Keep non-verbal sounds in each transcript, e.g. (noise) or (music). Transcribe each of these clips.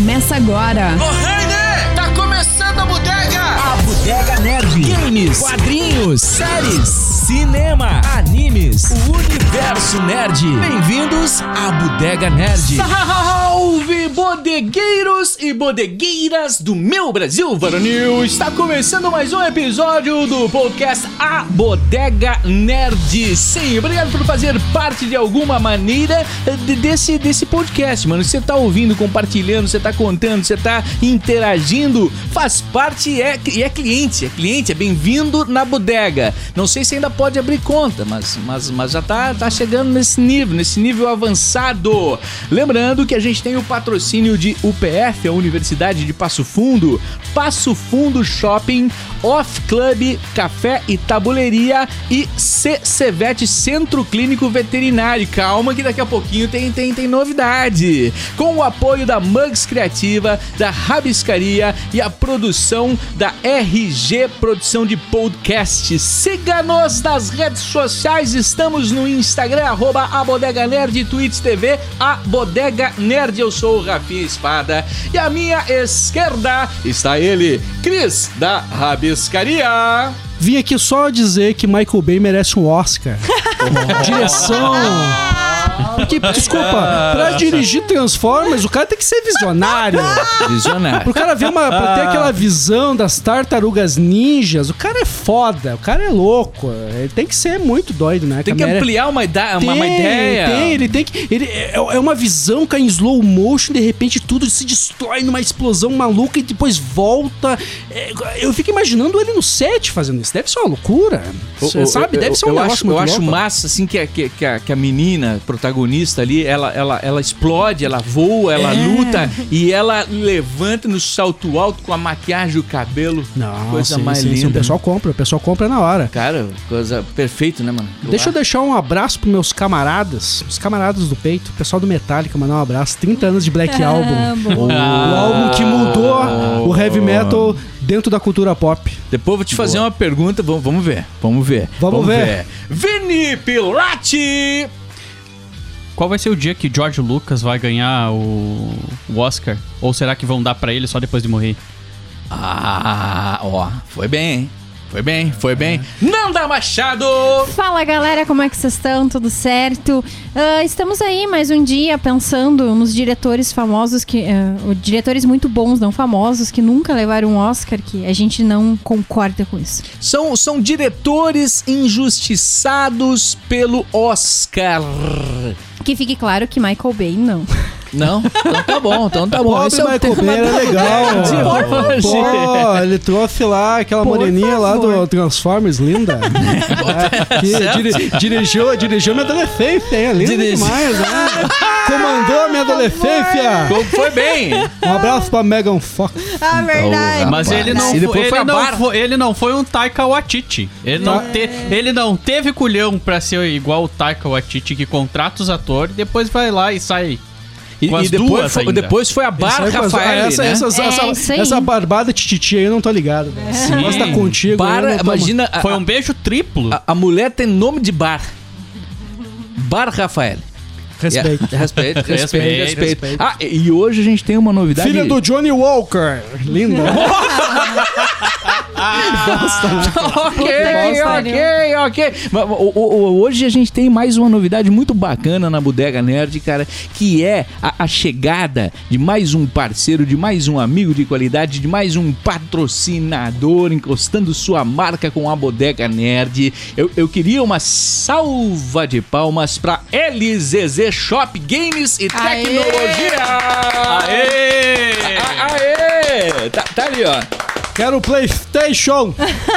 Começa agora. Ô, Heine, tá começando a bodega! A Bodega Nerd. Games, quadrinhos, séries, cinema, animes, o universo nerd. Bem-vindos à Bodega Nerd. Salve, bodegueiros e bodegueiras do meu Brasil varonil! Está começando mais um episódio do podcast A Bodega Nerd. Sim, obrigado por fazer parte de alguma maneira de- desse, desse podcast, mano. Você tá ouvindo, compartilhando, você tá contando, você tá interagindo, faz parte e é, e é cliente, é cliente, é bem-vindo na bodega. Não sei se ainda pode abrir conta, mas, mas, mas já tá, tá chegando nesse nível, nesse nível avançado. Lembrando que a gente tem o patrocínio de UPF, a Universidade de Passo Fundo, Passo Fundo Shopping, Off Club, Café e Tabuleria e CCVET Centro Clínico Veterinário. Calma que daqui a pouquinho tem, tem, tem novidade. Com o apoio da Mugs Criativa, da Rabiscaria e a produção da RG Produção de Podcast. Siga-nos nas redes sociais, estamos no Instagram, arroba a Bodega Nerd, Twitch TV, a Bodega Nerd. Eu sou o Rafinha Espada e à minha esquerda está ele, Cris da Rabiscaria. Vim aqui só dizer que Michael Bay merece um Oscar. (laughs) Direção. (laughs) Porque, (laughs) desculpa, pra dirigir Transformers, o cara tem que ser visionário. Visionário. Pro cara ver uma. Pra ter aquela visão das tartarugas ninjas, o cara é foda, o cara é louco. Ele tem que ser muito doido, né? Tem que ampliar uma, ida- uma, uma Tem, ideia. Tem, ele tem que. Ele, é, é uma visão que é em slow motion, de repente tudo se destrói numa explosão maluca e depois volta. É, eu fico imaginando ele no set fazendo isso. Deve ser uma loucura. Você Eu- sabe? eu- Deve ser um eu acho, muito Eu acho louco. massa, assim, que a, que, que a, que a menina protagonista ali, ela, ela, ela explode, ela voa, ela É. luta e ela levanta no salto alto com a maquiagem e o cabelo. Não, coisa sim, mais sim, sim, linda. O pessoal compra, o pessoal compra na hora. Cara, coisa perfeita, né, mano? Deixa eu deixar um abraço pros meus camaradas, os camaradas do peito, o pessoal do Metallica, mandar um abraço. 30 anos de Black (laughs) Album. O álbum que mudou o heavy metal dentro da cultura pop. Depois eu vou te fazer uma pergunta, vamos, vamos ver, vamos ver. Vamos ver. Vini Pilati! Qual vai ser o dia que George Lucas vai ganhar o, o Oscar? Ou será que vão dar pra ele só depois de morrer? Ah, ó, foi bem, hein? Foi bem, foi bem. Nanda Machado! Fala galera, como é que vocês estão? Tudo certo? Ah, estamos aí mais um dia pensando nos diretores famosos que. o- diretores muito bons, não famosos, que nunca levaram um Oscar, que a gente não concorda com isso. São, são diretores injustiçados pelo Oscar. Que fique claro que Michael Bay não. (laughs) Não? Então tá bom, então tá bom. Pobre Esse é o Michael tema Bay era da legal. hoje. Pô, ele trouxe lá aquela Por moreninha lá favor. do Transformers, linda. (laughs) É, que diri- dirigiu, dirigiu minha adolescência, hein? Linda Dirigi- demais, né? (laughs) Comandou a minha adolescência. Foi bem. Um abraço pra Megan Fox. Ah, verdade. Mas ele não, E depois foi, foi a ele, não barra. foi, ele não foi um Taika Waititi. Ele não, te- ele não teve culhão pra ser igual o Taika Waititi que contrata os atores e depois vai lá e sai. E, Com as e depois, duas foi, ainda. depois foi a Bar Essa aí, Rafael, essa, né? essa, É, essa, isso aí. essa barbada tititi aí eu não tô ligado. velho. Esse negócio tá contigo. Bar, imagina, a, Foi um beijo triplo. a, a mulher tem nome de bar. Bar Rafael. Respeito. Yeah. Respeito, (laughs) respeito, Respeito, respeito. respeito. Ah, e hoje a gente tem uma novidade. Filha do Johnny Walker. Linda. (laughs) (laughs) ok, que ok, ok. Mas, o- o- o- Hoje a gente tem mais uma novidade muito bacana na Bodega Nerd, cara, que é a, a chegada de mais um parceiro, de mais um amigo de qualidade, de mais um patrocinador encostando sua marca com a Bodega Nerd. Eu, eu queria uma salva de palmas pra LZZ Shop Games e Aê! Tecnologia. Aê! A- Aê! Tá, tá ali, ó. Quero o PlayStation.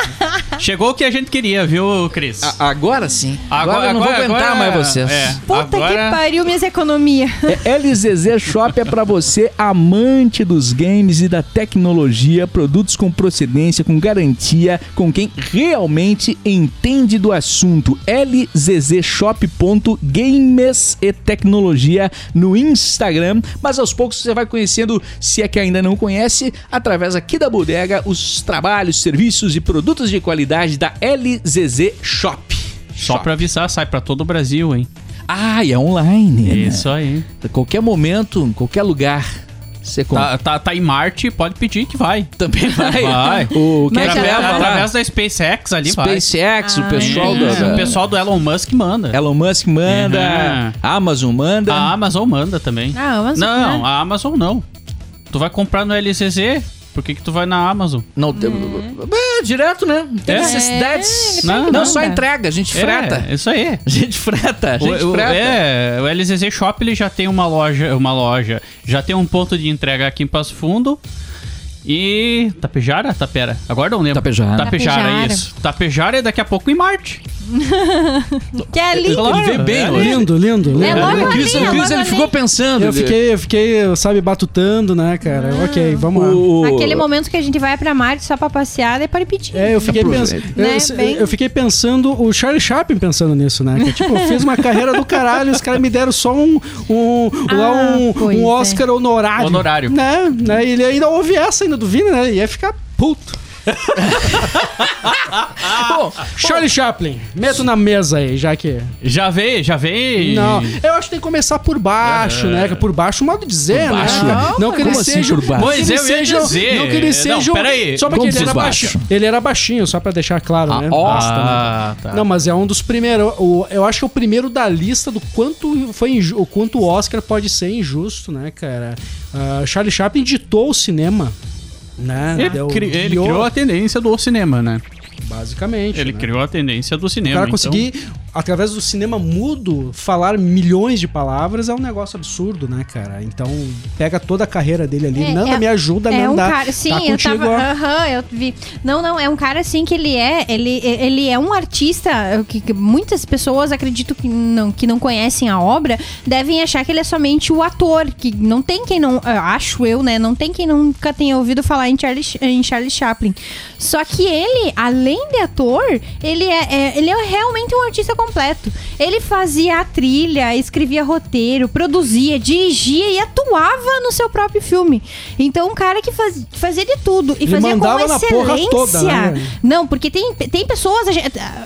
(laughs) Chegou o que a gente queria, viu, Cris? A- agora sim. Agora, eu não vou aguentar agora- mais vocês. é, Puta agora- que pariu, minhas economias. É, LZZ Shop é pra você, amante dos games e da tecnologia, produtos com procedência, com garantia, com quem realmente entende do assunto. lzzshop.games e tecnologia no Instagram, mas aos poucos você vai conhecendo, se é que ainda não conhece, através aqui da bodega, os trabalhos, serviços e produtos de qualidade da LZZ Shop. Só pra avisar, sai pra todo o Brasil, hein? Ah, e é online. né? Isso aí. A qualquer momento, em qualquer lugar. Você compra. Tá, tá, tá em Marte, pode pedir que vai. Também vai. (laughs) Vai. O que Mas é Através, através da SpaceX ali vai. SpaceX, o Ah, pessoal é. da, O pessoal do Elon Musk manda. Elon Musk manda, Uhum. Amazon manda. A Amazon manda também. Ah, Amazon, não, né? a Amazon não. Tu vai comprar no LCZ, por que, que tu vai na Amazon? Não, tem- é, direto, né? Não tem É. necessidades. É, Não, não, da só entrega, a gente freta. É, isso aí. (laughs) A gente freta, a gente O, o, freta. é, o LZZ Shop ele já tem uma loja, uma loja, já tem um ponto de entrega aqui em Passo Fundo. E Tapejara? Tapera? Agora não lembro. Tapejara. Tapejara, Tapejara. isso. Tapejara é daqui a pouco em Marte. (laughs) Que é ali. Claro. Ele veio bem, É. Lindo, lindo, lindo. É logo o ali, Cris, é o logo ele ali. ficou pensando. Eu fiquei, eu fiquei, sabe, batutando, né, cara? Ok, vamos lá. O- Aquele momento que a gente vai pra Marte só pra passear e para repetir. É, eu fiquei, pensando, Né, eu, bem- eu fiquei pensando, o Charlie Chaplin pensando nisso, né? Que, tipo, eu fiz uma carreira do caralho, os caras me deram só um, um, lá Ah, um, um é. Oscar honorário. Honorário. Né? né? E ele ainda ouve essa ainda do Vini, né? Ia ficar puto. (laughs) Bom, Charlie Chaplin, meto na mesa aí, já que. Já veio, já veio. Não, eu acho que tem que começar por baixo, né? Por baixo, modo de dizer, Por baixo? né? Não, que ele assim seja. por baixo? não que Pois ele eu ia seja- dizer. Não que ele Não, seja. peraí. Só porque ele por era baixo? baixinho. Ele era baixinho, só pra deixar claro, né? Basta, né? Ah, tá. Não, mas é um dos primeiros. O, eu acho que é o primeiro da lista do quanto foi inju- o quanto o Oscar pode ser injusto, né, cara? Ah, Charlie Chaplin ditou o cinema. Né? Ele, Deu- ele criou a tendência do cinema, né? Basicamente. Ele né? criou a tendência do O cinema. cara então- conseguir, através do cinema mudo, falar milhões de palavras é um negócio absurdo, né, cara? Então, pega toda a carreira dele ali. É, Nanda, é- me ajuda, É um Nanda. cara, sim, tá eu tava. Aham, eu vi. Não, não, é um cara assim que ele é. Ele, ele é um artista que, que muitas pessoas acredito que não, que não conhecem a obra devem achar que ele é somente o ator. Que não tem quem não. eu Acho eu, né? Não tem quem nunca tenha ouvido falar em Charlie, em Charlie Chaplin. Só que ele, além de ator, ele é, é- ele é realmente um artista completo. Ele fazia a trilha, escrevia roteiro, produzia, dirigia e atuava no seu próprio filme. Então, um cara que faz- fazia de tudo e Ele fazia com mandava na porra excelência. toda, né? Não, porque tem, tem pessoas.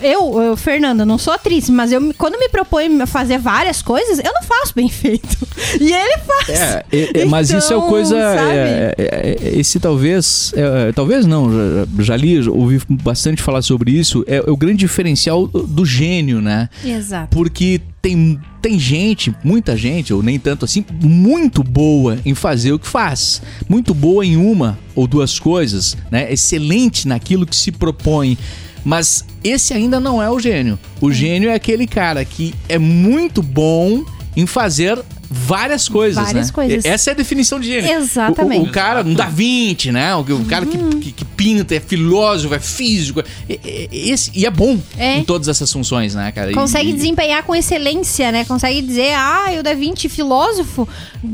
eu, eu, Fernanda, não sou atriz, mas eu, quando me proponho a fazer várias coisas, eu não faço bem (laughs) feito. E ele faz. É, é, é, mas isso é Então, coisa. é, é, é, esse talvez. é, talvez não, já, já li, ouvi bastante falar sobre isso. É, é o grande diferencial do gênio, né? Exato. Porque tem, tem gente, muita gente, ou nem tanto assim, muito boa em fazer o que faz. Muito boa em uma ou duas coisas, né? Excelente naquilo que se propõe. Mas esse ainda não é o gênio. O gênio é aquele cara que é muito bom em fazer várias coisas, Várias né? coisas. Essa é a definição de gênio. Exatamente. O, o cara, um Da Vinci, né? O, o cara que, que, que pinta, é filósofo, é físico. é- é- esse, e é bom É. em todas essas funções, né, cara? Consegue e- desempenhar com excelência, né? Consegue dizer, ah, o Da Vinci filósofo?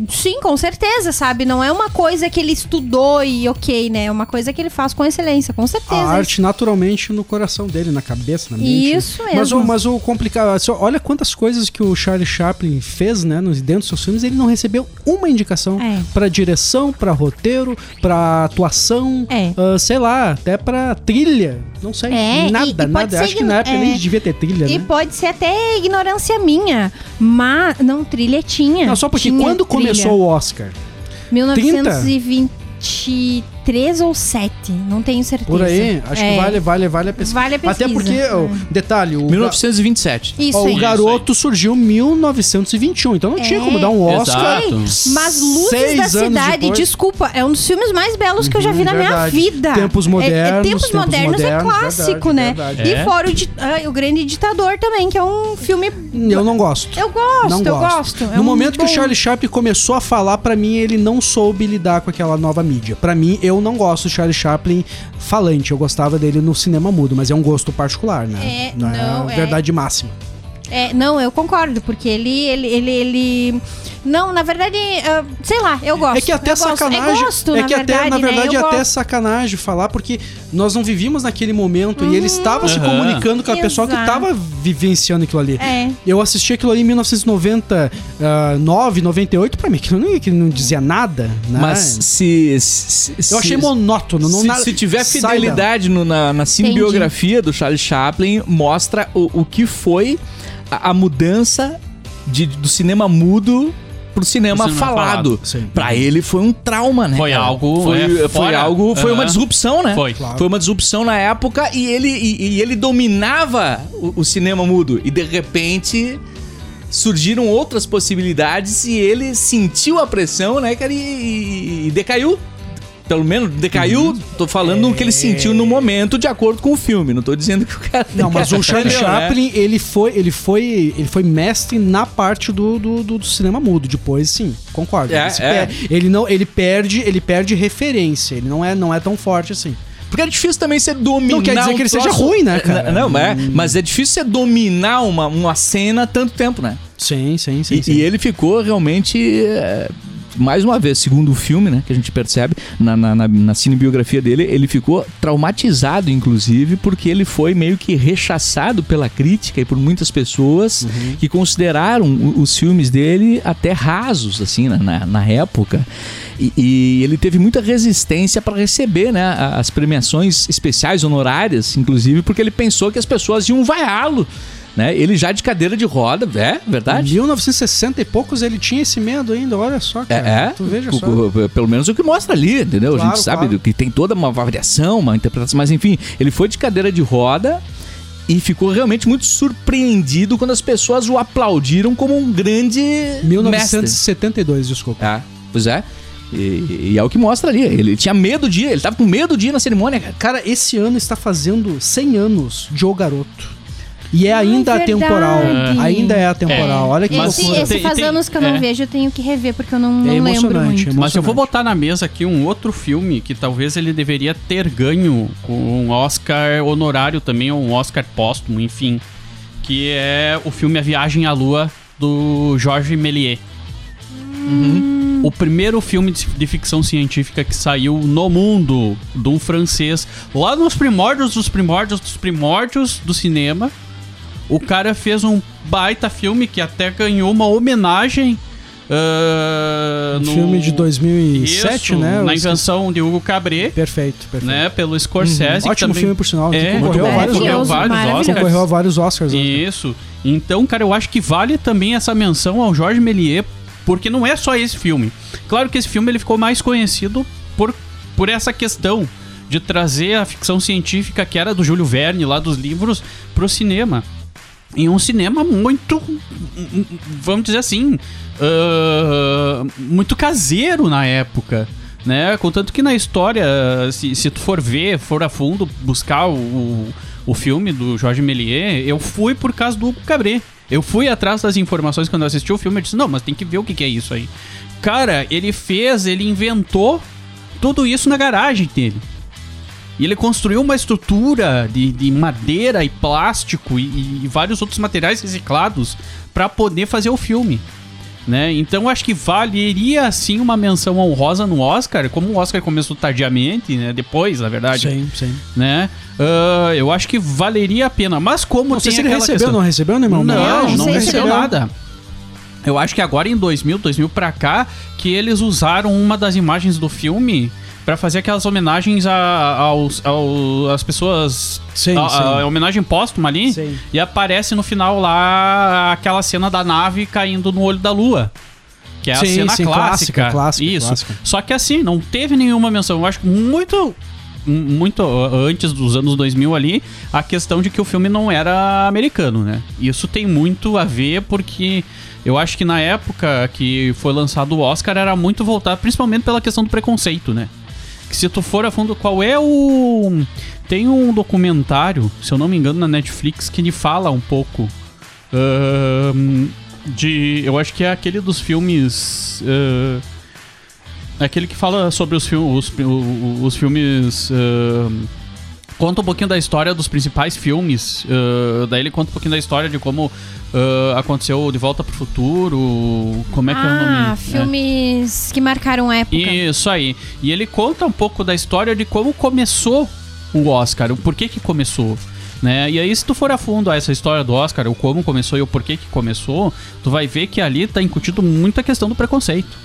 Sim, com certeza, sabe? Não é uma coisa que ele estudou e ok, né? É uma coisa que ele faz com excelência, com certeza. A arte naturalmente no coração dele, na cabeça, na mente. Isso Mas o, mesmo. mas o complicado, assim, olha quantas coisas que o Charlie Chaplin fez, né, nos, dentro dos seus filmes, ele não recebeu uma indicação É. pra direção, pra roteiro, pra atuação, É. ah, sei lá, até pra trilha. Não sei, É, e- nada, e pode nada. Acho que na época é. nem devia ter trilha, E né? pode ser até ignorância minha, mas não trilha tinha. Não, só porque quando trilha. começou o Oscar, 1923 ou 7, não tenho certeza. por aí, acho É. que vale, vale, vale a pesquisa. Vale a pesquisa. Até porque, ó, É. detalhe, o, 1927. Isso ó, aí. o garoto surgiu em 1921, então não tinha como dar um Oscar. Exato. Mas Luzes Seis da anos Cidade, depois. desculpa, é um dos filmes mais belos que eu já vi Uhum, na minha vida. Tempos É- modernos, É, Tempos, Tempos Modernos, é Modernos, clássico, verdade, né? verdade. E É. fora o, ah, o Grande Ditador também, que é um filme. Eu não gosto. Eu gosto, não eu gosto. É no um momento que o Charlie Chaplin começou a falar, pra mim ele não soube lidar com aquela nova mídia. Pra mim, eu não gosto do Charlie Chaplin falante. Eu gostava dele no cinema mudo, mas é um gosto particular, né? É, não, é. verdade máxima. É, não, eu concordo, porque ele, ele, ele, ele... Não, na verdade, ah, sei lá, eu gosto. É que até eu gosto. sacanagem. É gosto, é na que verdade, até, na né? verdade, Eu é até gosto. sacanagem falar, porque nós não vivíamos naquele momento e ele estava se Aham. comunicando com a pessoa que estava vivenciando aquilo ali. É. Eu assisti aquilo ali em 1999, 98, pra mim, aquilo não, aquilo não dizia nada, né? Mas se. se- eu se- achei monótono. Não, se, na- se tiver fidelidade no- na, na simbiografia do Charles Chaplin, mostra o, o que foi a, a mudança de- do cinema mudo pro cinema, cinema falado. falado. Pra ele foi um trauma, né? Foi cara? algo, Foi, é, foi fora. algo. Foi uma Aham. disrupção, né? Foi. Claro. Foi uma disrupção na época e ele, e, e ele dominava o, o cinema mudo. E de repente surgiram outras possibilidades e ele sentiu a pressão, né, cara? E, e- e decaiu. Pelo menos decaiu, Uhum. tô falando o que ele sentiu no momento, de acordo com o filme. Não tô dizendo que o cara. Não, mas o (laughs) Charlie né? Chaplin, ele foi, ele foi, ele foi mestre na parte do, do, do- do cinema mudo. Depois, sim, concordo. É, ele, é. per- ele não, ele perde, ele perde referência. Ele não é, não é tão forte assim. Porque é difícil também você dominar. Não quer dizer um que ele seja troço- ruim, né, cara? Não, não, é, mas é difícil você dominar uma, uma cena tanto tempo, né? Sim, sim, sim. E, sim. e ele ficou realmente. é, mais uma vez, segundo o filme, né, que a gente percebe na, na, na, na cinebiografia dele, ele ficou traumatizado, inclusive, porque ele foi meio que rechaçado pela crítica e por muitas pessoas que consideraram os filmes dele até rasos, assim, na, na, na época. E, e ele teve muita resistência para receber né, as premiações especiais, honorárias, inclusive, porque ele pensou que as pessoas iam vaiá-lo. Né? Ele já de cadeira de roda, é Em verdade? 1960 e poucos ele tinha esse medo ainda, olha só, cara. É, é. Tu veja O- só. o- pelo menos o que mostra ali, entendeu? a Claro, gente sabe claro. que tem toda uma variação, uma interpretação, mas enfim, ele foi de cadeira de roda e ficou realmente muito surpreendido quando as pessoas o aplaudiram como um grande mestre. 1972, desculpa. É, pois é. E, e é o que mostra ali. Ele tinha medo de ir, ele tava com medo de ir na cerimônia, cara. Cara, esse ano está fazendo 100 anos de O Garoto. E é ainda verdade. atemporal. Ainda é atemporal. Olha que Mas- Esse, loucura. esse Tem- faz tem- anos que eu não é. vejo, eu tenho que rever, porque eu não, não É lembro emocionante, muito. é Mas eu vou emocionante. botar na mesa aqui um outro filme que talvez ele deveria ter ganho um Oscar honorário também, ou um Oscar póstumo, enfim. Que é o filme A Viagem à Lua, do Georges Méliès. O primeiro filme de de ficção científica que saiu no mundo de um francês, lá nos primórdios dos primórdios dos primórdios do cinema. O cara fez um baita filme que até ganhou uma homenagem. ah, Um no- filme de 2007, Isso, né? Na invenção de Hugo Cabret, Perfeito, perfeito. né? Pelo Scorsese. Uhum. Ótimo também- filme, por sinal. É, concorreu bom. vários, concorreu vários. Oscars. concorreu a vários Oscars. né? Isso. Então, cara, eu acho que vale também essa menção ao Jorge Méliès, porque não é só esse filme. Claro que esse filme ele ficou mais conhecido por, por essa questão de trazer a ficção científica que era do Júlio Verne, lá dos livros, pro cinema. Em um cinema muito, vamos dizer assim, ah, muito caseiro na época. Né? Contanto que na história, se, se tu for ver, for a fundo, buscar o, o, filme do Jorge Méliès, eu fui por causa do Hugo Cabret. Eu fui atrás das informações quando eu assisti o filme, eu disse, não, mas tem que ver o que, que é isso aí. Cara, ele fez, ele inventou tudo isso na garagem dele. E ele construiu uma estrutura de, de madeira e plástico e, e vários outros materiais reciclados para poder fazer o filme. Né? Então acho que valeria sim uma menção honrosa no Oscar, como o Oscar começou tardiamente, né? Depois, na verdade. Sim, sim. Né? Ah, eu acho que valeria a pena. Mas como Não sei se ele recebeu, questão- não recebeu, né, irmão? não, Não, não, não recebeu recebeu. nada. Eu acho que agora em 2000, 2000 pra cá, que eles usaram uma das imagens do filme pra fazer aquelas homenagens a, aos, ao- às pessoas. Sim, a, sim. a homenagem póstuma ali. Sim. E aparece no final lá aquela cena da nave caindo no olho da lua. Que é a Sim, cena sim, clássica. clássica, clássica, Isso. clássica. Só que assim, não teve nenhuma menção. Eu acho muito. Muito uh, antes dos anos 2000 ali, a questão de que o filme não era americano, né? Isso tem muito a ver porque eu acho que na época que foi lançado o Oscar era muito voltado, principalmente pela questão do preconceito, né? Se tu for a fundo, qual é o. Tem um documentário, se eu não me engano, na Netflix, que ele fala um pouco. ahn, de. Eu acho que é aquele dos filmes. ah, aquele que fala sobre os, fil os, os filmes. ahn, conta um pouquinho da história dos principais filmes. ah, daí ele conta um pouquinho da história de como ah, aconteceu De Volta pro Futuro. Como é que é o nome? Ah, É. filmes que marcaram época. Isso aí. E ele conta um pouco da história de como começou o Oscar, o porquê que começou. Né? E aí, se tu for a fundo a essa história do Oscar, o como começou e o porquê que começou, tu vai ver que ali tá incutido muita questão do preconceito.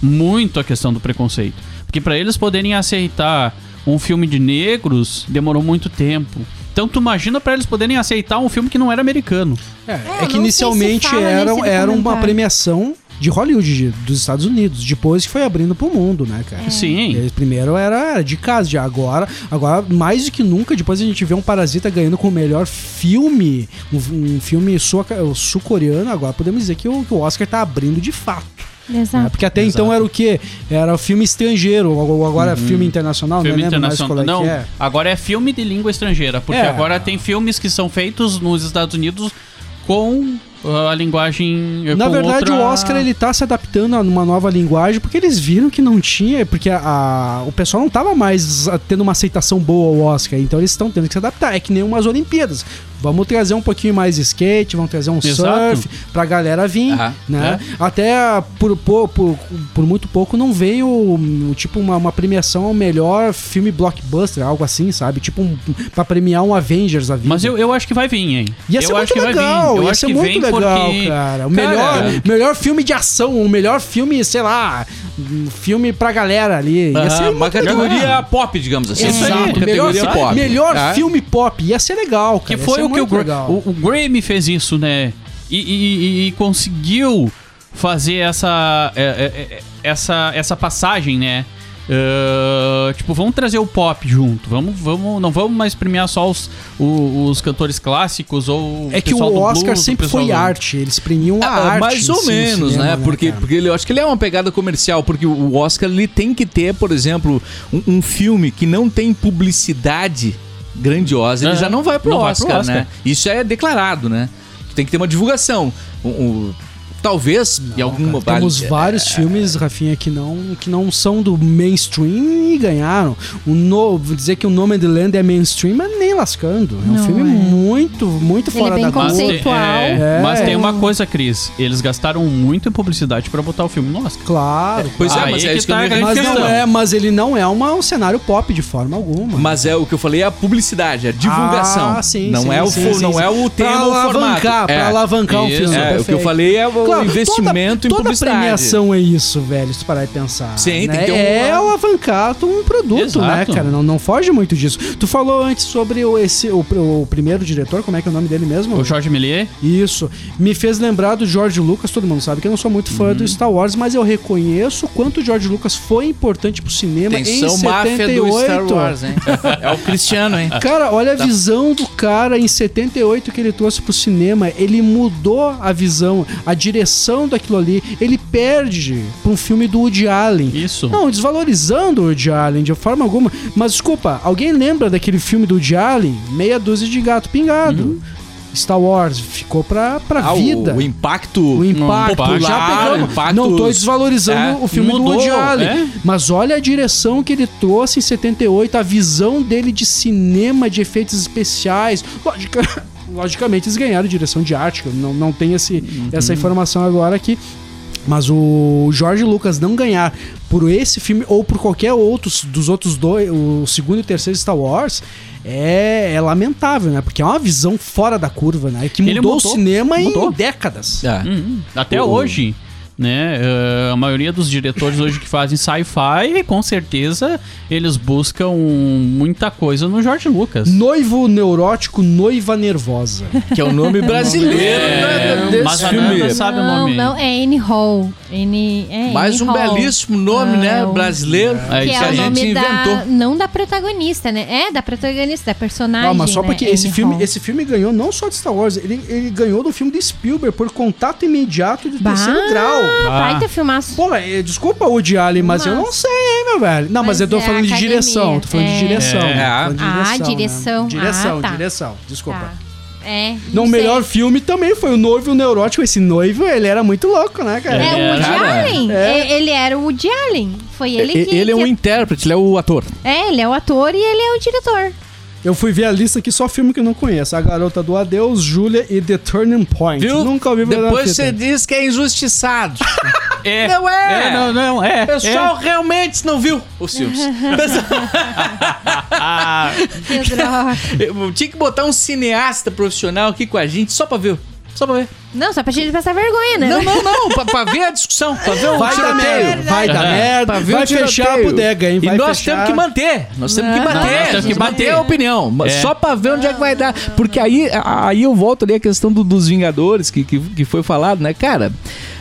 Muito a questão do preconceito. Porque para eles poderem aceitar um filme de negros, demorou muito tempo. Então tu imagina para eles poderem aceitar um filme que não era americano. É, É, é que inicialmente era, era uma premiação de Hollywood, de- dos Estados Unidos. Depois que foi abrindo pro mundo, né, cara? Sim. Eles primeiro era de casa, de agora, agora mais do que nunca, depois a gente vê um Parasita ganhando com o melhor filme, um, um filme sul- sul-coreano, agora podemos dizer que o, que o Oscar tá abrindo de fato. Né? Exato. Porque até então era o quê? Era filme estrangeiro, ou agora filme internacional, Uhum. Filme não lembro mais qual internacional. é Não, que é. agora é filme de língua estrangeira. Porque É. agora tem filmes que são feitos nos Estados Unidos com uh, a linguagem. eh, Na com verdade, outra- o Oscar ele tá se adaptando a uma nova linguagem porque eles viram que não tinha, porque a, a- o pessoal não tava mais tendo uma aceitação boa ao Oscar, então eles estão tendo que se adaptar. É que nem umas Olimpíadas. Vamos trazer um pouquinho mais de skate, vamos trazer um Exato. surf pra galera vir, né? Até por, por, por, por muito pouco não veio um, tipo uma, uma premiação ao melhor filme blockbuster, algo assim, sabe? Tipo um, pra premiar um Avengers a vida. Mas eu, eu acho que vai vir, hein? Ia eu ser acho muito que legal, vai vir. Eu ia acho ser que muito vem legal, porque... cara. O Cara, melhor, melhor filme de ação, o melhor filme, sei lá, um filme pra galera ali. Ia ser uma muito legal. categoria pop, digamos assim. Exato, melhor, categoria pop. melhor Ah. filme pop. Ia ser legal, Que cara. foi ia o que o, Gra- o, o Grammy fez isso, né? E, e- e- e conseguiu fazer essa, é, é, é, essa, essa passagem, né? Uh, tipo, vamos trazer o pop junto. Vamos, vamos, não vamos mais premiar só os, o- os cantores clássicos ou É que o Oscar blues, o sempre pessoal foi do- arte. Eles premiam a Ah, arte. mais ou menos, cinema, né? Porque, cara? porque ele, eu acho que ele é uma pegada comercial, porque o o Oscar ele tem que ter, por exemplo, um, um filme que não tem publicidade grandiosa, ele É, já não vai pro, não vai pro Oscar, Oscar. né? Isso é declarado, né? Tem que ter uma divulgação. Um- um- talvez em alguma Cara, temos é, vários filmes, Rafinha, que não, que não são do mainstream e ganharam. O no, vou dizer que o Nome de Land é mainstream, mas nem lascando. É um Não filme é. muito, muito Ele fora é bem da curva. Mas tem, conceitual. é, É. mas tem uma coisa, Cris. Eles gastaram muito em publicidade pra botar o filme no Oscar. Claro. Pois é, mas é isso que eu tá Mas refiro. não é, mas ele não é uma, um cenário pop de forma alguma. Mas é o que eu falei, é a publicidade, a divulgação. Ah, sim, não sim, é o sim, não sim. é o tema pra o alavancar, formato. pra É. alavancar o filme. É, o que eu falei é o Claro, investimento toda, em publicidade. Toda premiação é isso, velho, se tu parar e pensar. Sim, tem né? que ter um- É alavancar um produto, Exato. né, cara? Não, não foge muito disso. Tu falou antes sobre o, esse, o, o primeiro diretor, como é que é o nome dele mesmo? O Jorge Méliès. Isso. Me fez lembrar do George Lucas. Todo mundo sabe que eu não sou muito fã Uhum. do Star Wars, mas eu reconheço o quanto o George Lucas foi importante pro cinema Atenção, em máfia 78. do Star Wars, hein? (laughs) É o Cristiano, hein? Cara, olha a visão do cara em 78 que ele trouxe pro cinema. Ele mudou a visão, a direção daquilo ali. Ele perde pra um filme do Woody Allen. Isso. Não, desvalorizando o Woody Allen de forma alguma. Mas desculpa, alguém lembra daquele filme do Woody Allen? Meia dúzia de gato pingado. Star Wars ficou pra, pra Ah, o- vida. O, impacto, O impacto, popular, já pegamos. impactos- Não tô desvalorizando É, o filme mudou, do Woody Allen. é. Mas olha a direção que ele trouxe em 78, a visão dele de cinema, de efeitos especiais. Lógica- logicamente, eles ganharam direção de arte, que eu não, não tenho esse, Uhum. essa informação agora aqui. Mas o Jorge Lucas não ganhar por esse filme ou por qualquer outro dos outros dois, o segundo e o terceiro Star Wars, é, é lamentável, né? Porque é uma visão fora da curva, né? Que mudou, mudou, o cinema mudou. em décadas. É. Uhum. Até O- hoje, né? eh, a maioria dos diretores hoje que fazem sci-fi, com certeza, eles buscam muita coisa no George Lucas. Noivo neurótico, noiva nervosa. Que é o (laughs) nome brasileiro É, né, desse mas filme. Nanda sabe o não, nome. não, é Annie Hall. Annie, é Mais um Hall. belíssimo nome, Ah, né? é Brasileiro. É, Que isso é a o gente nome da. inventou. Não da protagonista, né? É da protagonista, da personagem. Ah, mas só né? porque esse filme, esse filme ganhou não só de Star Wars, ele, ele ganhou do filme de Spielberg por contato imediato de Bah, terceiro grau. Baita filmaço. Pô, é, desculpa o Woody Allen, mas eu não sei, hein, meu velho. Não, mas, Mas eu tô é falando de academia, direção. Tô falando de é. direção. É. tô falando de Ah, né? direção. Direção, Ah, tá. direção. Desculpa. Tá. É. Não, o melhor filme também foi o Noivo Neurótico. Esse noivo, ele era muito louco, né, cara? É o É, Woody cara, Allen. é. É, Ele era o Woody Allen. Foi ele E- que. Ele é um que- intérprete, ele é o ator. É, ele é o ator e ele é o diretor. Eu fui ver a lista aqui, só filme que eu não conheço. A Garota do Adeus, Júlia e The Turning Point. Viu? Nunca ouvi Depois da você fita. diz que é injustiçado. (laughs) É. Não é. É, não, não, é. O pessoal realmente não viu os (laughs) filmes. Que droga. Eu tinha que botar um cineasta profissional aqui com a gente só pra ver. Só pra ver. Não, só pra gente passar vergonha, né? Não, não, não. (laughs) pra, pra ver a discussão. Pra ver o Vai dar tiroteio. merda, vai dar É. merda, Pra ver vai o tiroteio. fechar a bodega, hein? Vai e nós fechar. temos que manter. Nós temos que Não, bater. nós temos que manter bater. a opinião. mas É. Só pra ver onde é que vai dar. Porque aí, aí eu volto ali a questão do- dos Vingadores que, que, que foi falado, né? Cara,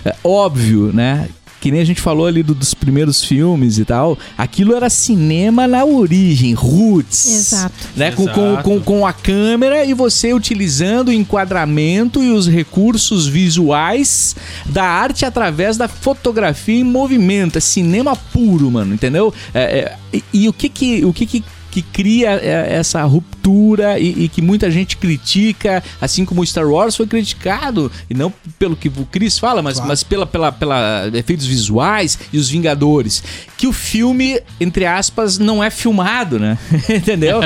é, óbvio, né? Que nem a gente falou ali do- dos primeiros filmes e tal. Aquilo era cinema na origem, roots. Exato. Né? Com, com, Exato. com, com a câmera e você utilizando o enquadramento e os recursos visuais da arte através da fotografia em movimento. É cinema puro, mano, entendeu? É, é, e, e o que que. O que que que cria é, essa ruptura e, e que muita gente critica, assim como o Star Wars foi criticado, e não pelo que o Chris fala, mas, mas pela, pela, pela efeitos visuais e os Vingadores. Que o filme, entre aspas, não é filmado, né? (laughs) Entendeu?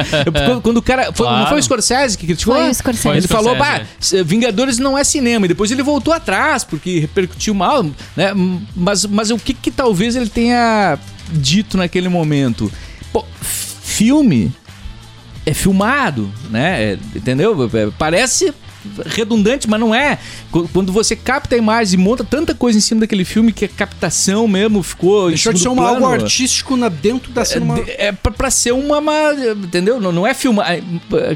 quando, quando o cara. foi- Não Claro. foi o Scorsese que criticou? Foi o Scorsese. Ele falou, bah, Vingadores não é cinema. E depois ele voltou atrás, porque repercutiu mal, né? Mas, mas o que, que talvez ele tenha dito naquele momento? Pô, filme é filmado, né? É, entendeu? É, Parece redundante, mas não é. Qu- Quando você capta a imagem e monta tanta coisa em cima daquele filme que a captação mesmo ficou Deixou de ser uma, algo artístico na, dentro da cinema. É, é pra, pra ser uma, uma- Entendeu? Não, não é filmar. é,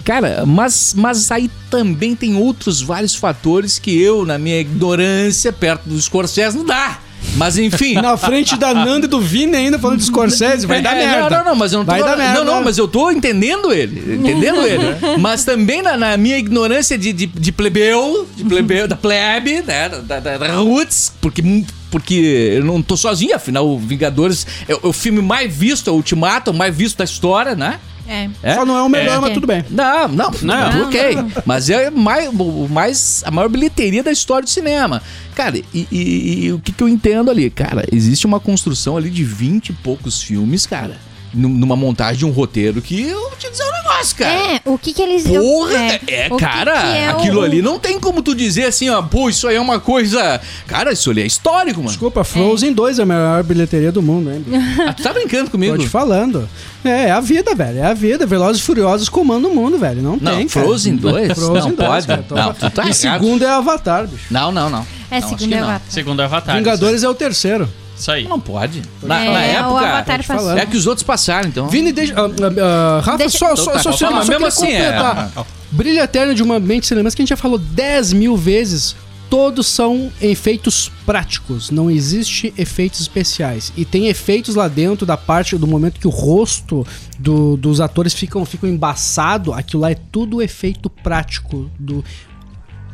Cara, mas, mas aí também tem outros vários fatores que eu, na minha ignorância, perto do Scorsese, não dá. Mas enfim. Na frente da Nanda e do Vini ainda falando de Scorsese, vai dar É, merda. Não, não, não, mas eu não tô. Vai dar merda. Não, não, mas eu tô entendendo ele. Entendendo ele. (laughs) Mas também na, na minha ignorância de, de, de plebeu, de plebeu, da plebe, né? Da, da, da roots, porque. Porque eu não tô sozinho, afinal, o Vingadores é, o- é o filme mais visto, é o Ultimato, o mais visto da história, né? É. É? Só não é o melhor, É. mas tudo bem. Não, não, Não. não, ok. Mas é mais, mais, a maior bilheteria da história do cinema. Cara, e, e- e o que, que eu entendo ali? Cara, existe uma construção ali de 20 e poucos filmes, cara. Num- Numa montagem de um roteiro que eu vou te dizer um negócio, cara. É, o que que eles... eu- Porra, é, que cara, que é aquilo o- ali não tem como tu dizer assim, ó, pô, isso aí é uma coisa. Cara, isso ali é histórico, mano. Desculpa, Frozen 2 é a maior bilheteria do mundo, hein? Ah, tu tá brincando Tô comigo? te falando. É, é a vida, velho. É a vida. Velozes e Furiosos comandam o mundo, velho. Não, Não, tem, cara. Frozen 2? Frozen Não 2, pode. cara. Tô- Não, tu tá e errado. segundo é Avatar, bicho. Não, não, não. É, Não, acho segundo que não. Avatar. Segundo Avatar. Vingadores é o terceiro. Isso aí. Não pode. Na, É, na o época. Passou. É que os outros passaram, então. Vini, deixa. ah, ah, Rafa, Deixa- só, Então só, tá, só, só, só mesmo assim, é. completar. Brilho Eterno de uma mente cinemas que a gente já falou 10 mil vezes. Todos são efeitos práticos, não existe efeitos especiais. E tem efeitos lá dentro da parte do momento que o rosto do- dos atores ficam, ficam embaçado, aquilo lá é tudo efeito prático do.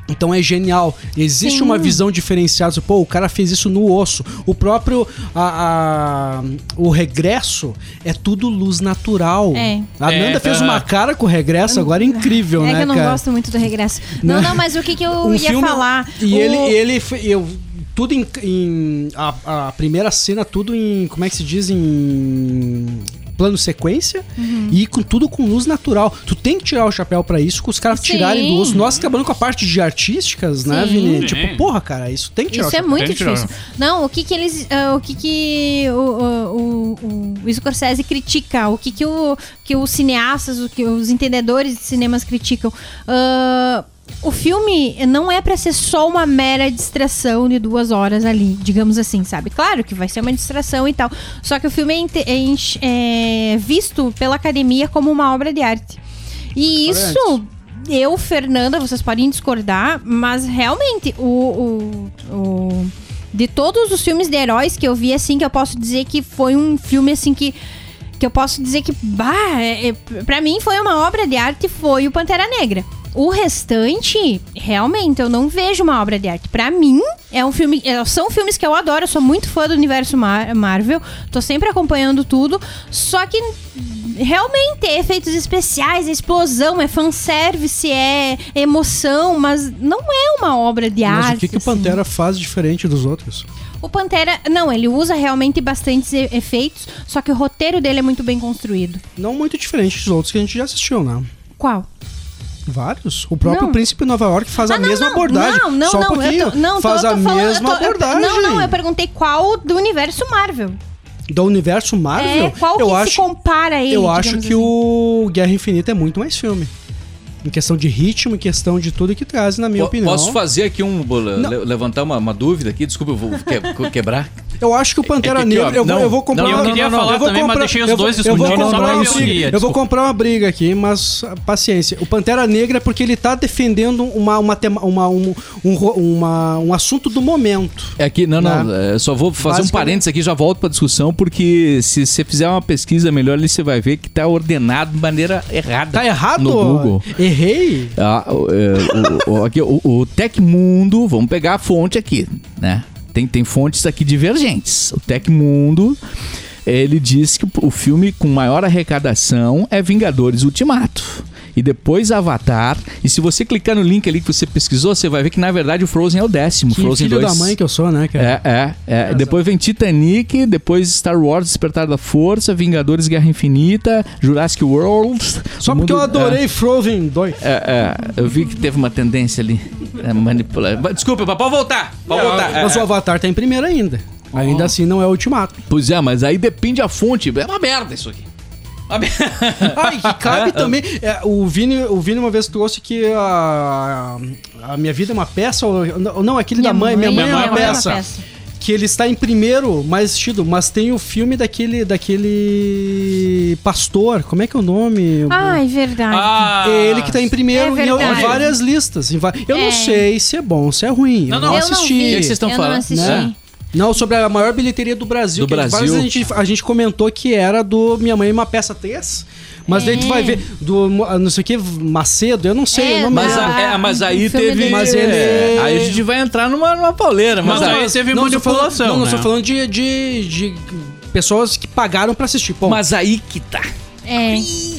Então é genial. Existe Sim. uma visão diferenciada. Pô, o cara fez isso no osso. O próprio. a- a- o regresso é tudo luz natural. É. A É, Nanda fez aham. uma cara com o regresso agora incrível, É né, que eu não cara? gosto muito do regresso. Não, não, mas o que, que eu Um ia filme- falar? E O- ele, ele eu tudo em, em- a, a primeira cena tudo em como é que se diz em plano sequência Uhum. e com tudo com luz natural. Tu tem que tirar o chapéu pra isso, com os caras tirarem do osso. Nós trabalhando com a parte de artísticas, né, Sim. Vini? Sim. Tipo, porra, cara, isso tem que tirar Isso o é chapéu. muito Tem que tirar. difícil. Não, o que que eles. ah, o que que o, o, o, o Scorsese critica? O que que, o, que os cineastas, o que os entendedores de cinemas criticam? Ah, o filme não é pra ser só uma mera distração de duas horas ali, digamos assim, sabe? Claro que vai ser uma distração e tal. Só que o filme é, é é visto pela academia como uma obra de arte. E isso eu, Fernanda, vocês podem discordar, mas realmente o, o, o- de todos os filmes de heróis que eu vi assim que eu posso dizer que foi um filme assim que que eu posso dizer que bah, é, é, para mim foi uma obra de arte foi o Pantera Negra. O restante, realmente, eu não vejo uma obra de arte. Pra mim, é um filme. é, são filmes que eu adoro, eu sou muito fã do universo Mar- Marvel, tô sempre acompanhando tudo. Só que realmente é efeitos especiais, é explosão, é fanservice, é emoção, mas não é uma obra de Mas arte. o que, que o assim. Pantera faz diferente dos outros? O Pantera, não, ele usa realmente bastantes efeitos, só que o roteiro dele é muito bem construído. Não muito diferente dos outros que a gente já assistiu, né? Qual? Vários. O próprio Não. Príncipe Nova York faz Ah, a não, mesma não, abordagem. Não, não, Só um não. pouquinho. eu tô, não, faz tô, a falando, mesma tô- eu- abordagem. Não, não, eu perguntei qual do universo Marvel. Do universo Marvel, É, qual eu que acho, se compara a ele, eu acho que assim. o Guerra Infinita é muito mais filme. Em questão de ritmo, em questão de tudo que traz, na minha Po- opinião. Posso fazer aqui um. le- Não. levantar uma, uma dúvida aqui? Desculpa, eu vou que- (laughs) quebrar. Eu acho que o Pantera É que aqui, ó, Negra. Eu, vou- não, eu vou comprar. não, eu não, queria não, falar eu vou também, mas comprar- deixei os eu vou- dois eu vou escondidos só comprar pra uma ver a briga. guia, Eu vou comprar uma briga aqui, mas paciência. O Pantera Negra é porque ele tá defendendo uma, uma, tema- uma, um, um, uma- um assunto do momento. É que, não, não, Né? é, só vou fazer um parênteses aqui, já volto pra discussão, porque se você fizer uma pesquisa melhor ali, você vai ver que tá ordenado de maneira errada. Tá errado? No Google. Errei? Ah, o, é, o- o- aqui, o, o Tecmundo, vamos pegar a fonte aqui, né? Tem, tem fontes aqui divergentes. O Tecmundo, ele diz que o filme com maior arrecadação é Vingadores Ultimato. E depois Avatar. E se você clicar no link ali que você pesquisou, você vai ver que na verdade o Frozen é o décimo. Que Frozen filho 2. da mãe que eu sou, né, cara? É, é, é. Depois vem Titanic, depois Star Wars Despertar da Força, Vingadores Guerra Infinita, Jurassic World. Só O porque eu mundo- adorei Frozen 2. É, é, eu vi que teve uma tendência ali. É, manipular. Desculpa, mas pode voltar. Pode voltar. É, Mas o é. Avatar tá em primeiro ainda. Ainda assim não é o ultimato. Pois é, mas aí depende a fonte. É uma merda isso aqui. Uma (laughs) merda. Ai, que cabe também. é, o, Vini, o Vini uma vez trouxe que a, a minha vida é uma peça. Ou, não, não, aquele da mãe. Minha mãe, é uma peça. Que ele está em primeiro, mais assistido, mas tem o filme daquele. daquele. pastor. Como é que é o nome? Ai, verdade. Ah, É ele que tá em primeiro É em, várias listas. em va- Eu É. não sei se é bom, se é ruim. Não, eu não. não Eu não assisti. vi. O que vocês estão eu falando? Não assisti. Né? Não, sobre a maior bilheteria do Brasil. Do que Brasil. A gente, a gente comentou que era do Minha Mãe Uma Peça 3. Mas daí tu É. vai ver do não sei o que, Macedo, eu não sei É, o nome. Mas, Ah, a- é, mas aí teve. Mas ele- é, aí a gente vai entrar numa, numa pauleira. Mas, Mas aí, teve não, eu tô falando- manipulação, Não, não né? estou falando de, de, de pessoas que pagaram pra assistir. Pô, mas aí que tá. É.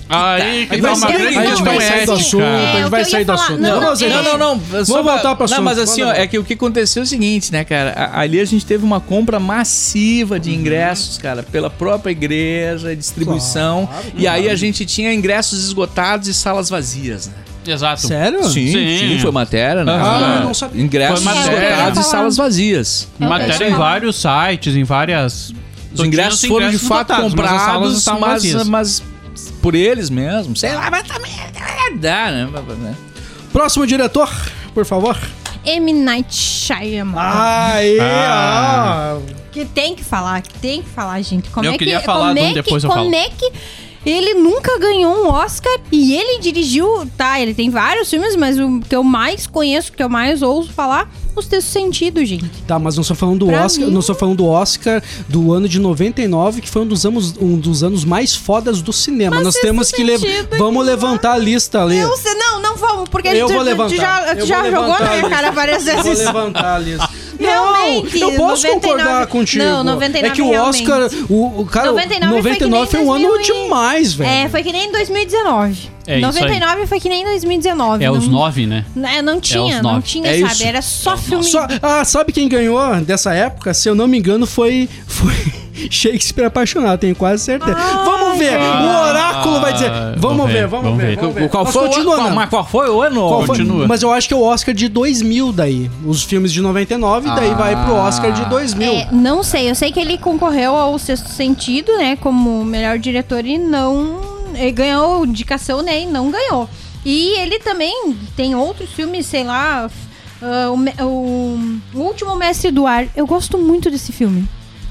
Aí que tá vai uma sair- grande aí a gente vai sair do assunto, É, a gente o vai sair do assunto. Não, Não, não, é- não. Vamos voltar pro assunto. Não, mas assim, ó, é que o que aconteceu é o seguinte, né, cara? Ali a gente teve uma compra massiva de ingressos, cara, pela própria igreja, distribuição. e aí a gente tinha ingressos esgotados e salas vazias, né? Exato. Sério? Sim, sim, Sim. foi matéria, né? Ah, É, não sabia. Ingressos esgotados É, e salas vazias. É o Matéria ia em vários sites, em várias. Os ingressos foram de fato comprados, estavam mas, vazias. mas por eles mesmos. Sei lá, mas também dá, né? Próximo diretor, por favor. M. Night Shyamalan. Aí, Ah. ó. Que tem que falar, que tem que falar, gente. Como Eu é queria que, falar como de um, é que, depois eu como falo. é que ele nunca ganhou um Oscar e ele dirigiu, tá, ele tem vários filmes, mas o que eu mais conheço, que eu mais ouço falar, os textos sentido, gente. Tá, mas não estou falando do Pra Oscar, mim- não estou falando do Oscar do ano de 99, que foi um dos anos, um dos anos mais fodas do cinema. Mas Nós temos que levar, vamos levantar a lista ali. Eu não, não vamos, porque Eu tu, vou tu levantar. já, já vou jogou levantar na a minha cara várias Eu vou vezes. levantar a lista. Realmente, Não, eu posso 99 concordar contigo. Não, 99 É que o realmente. Oscar, o, o cara, 99 99, foi foi um ano 2000 demais, velho. É, foi que nem em 2019. É isso aí. 99 foi que nem em 2019. É os não, nove, né? É, não tinha, os não tinha, É sabe? isso. Era só filme. Só- ah, sabe quem ganhou dessa época? Se eu não me engano, foi, foi Shakespeare apaixonado, tenho quase certeza. vamos ver, o oráculo vai dizer. Vamos, vamos ver, ver, vamos, vamos ver. ver. Vamos ver. Qual Mas foi, o, não. mas qual foi o ano? Qual foi? Continua. Mas eu acho que é o Oscar de 2000 daí. Os filmes de 99, daí vai pro Oscar de 2000. É, não sei, eu sei que ele concorreu ao Sexto Sentido, né, como melhor diretor e não ele ganhou indicação, né, e não ganhou. E ele também tem outros filmes, sei lá, ah, o, o- o Último Mestre do Ar. Eu gosto muito desse filme.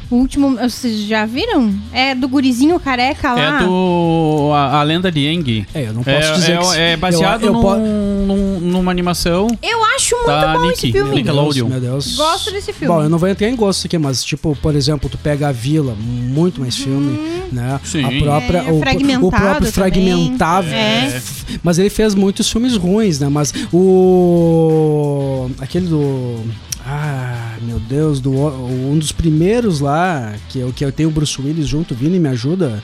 O último, vocês já viram? É do gurizinho careca lá. É do. A, a Lenda de Yang. É, eu não posso É, dizer é, que... é baseado eu, eu num- po- num- numa animação. Eu acho muito Da bom Nick, esse filme. Nick. Nickelodeon. Meu Deus. Gosto desse filme. Bom, eu não vou entrar em gosto aqui, mas tipo, por exemplo, tu pega a Vila, muito mais filme, né? Sim. A própria, É, o, o próprio também. Fragmentado. É. Mas ele fez muitos filmes ruins, né? Mas o aquele do ah, meu Deus, do um dos primeiros lá, que eu que eu tenho o Bruce Willis junto, Vini me ajuda.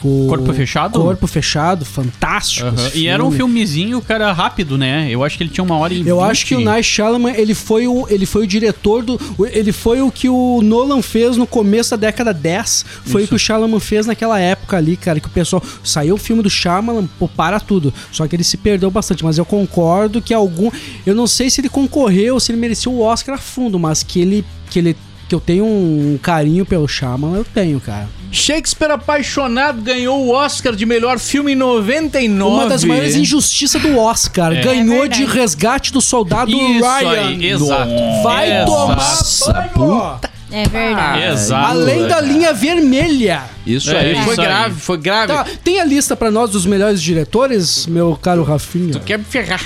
Corpo Fechado? Corpo Fechado, fantástico. Esse E era um filme. filmezinho, cara, rápido, né? Eu acho que ele tinha uma hora e Eu 20. acho que o Night Shyamalan, ele foi o, ele foi o diretor do... Ele foi o que o Nolan fez no começo da década 10. Foi o que o Shyamalan fez naquela época ali, cara, que o pessoal... Saiu o filme do Shyamalan, pô, para tudo. Só que ele se perdeu bastante, mas eu concordo que algum... Eu não sei se ele concorreu, se ele mereceu o Oscar a fundo, mas que ele... Que ele que eu tenho um carinho pelo Shyamalan, eu tenho, cara. Shakespeare Apaixonado ganhou o Oscar de melhor filme em 99. Uma das maiores injustiças do Oscar. É. Ganhou É de. Resgate do Soldado Isso Ryan. aí, exato. Vai tomar Nossa, banho! É verdade. Exato. Além da linha vermelha. Isso É, aí isso foi aí. grave, foi grave. Tá, tem a lista pra nós dos melhores diretores, meu caro Rafinha? Quer me ferrar.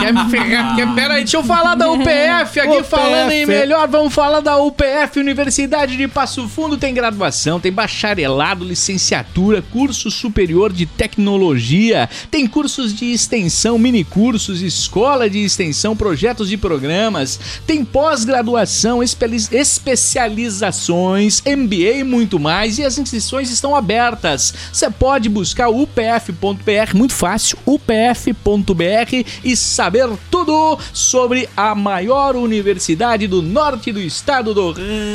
Quer me ferrar. Porque, pera aí, deixa eu falar da UPF aqui, UPF. falando em melhor. Vamos falar da UPF, Universidade de Passo Fundo. Tem graduação, tem bacharelado, licenciatura, curso superior de tecnologia, tem cursos de extensão, mini cursos, escola de extensão, projetos de programas, tem pós-graduação, espeli- especializações, MBA e muito mais. E as inscrições estão abertas. Você pode buscar o upf.br, muito fácil, upf.br e saber tudo sobre a maior universidade do norte do estado do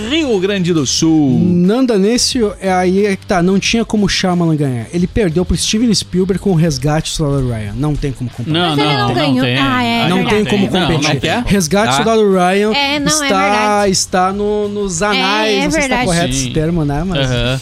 Rio Grande do Sul. Nanda Nesse, é aí é que tá, não tinha como Shyamalan ganhar. Ele perdeu pro Steven Spielberg com o resgate do Soldado Ryan. Não tem como comparar. Não, ele não, não ganhou. tem. Ah, é, não tem como Não, competir. não tem. Resgate Tá. do Soldado Ryan É, não, é está, verdade. está no, nos anais, É, é não sei se está verdade. correto esse Sim. termo, né? Mas, Aham.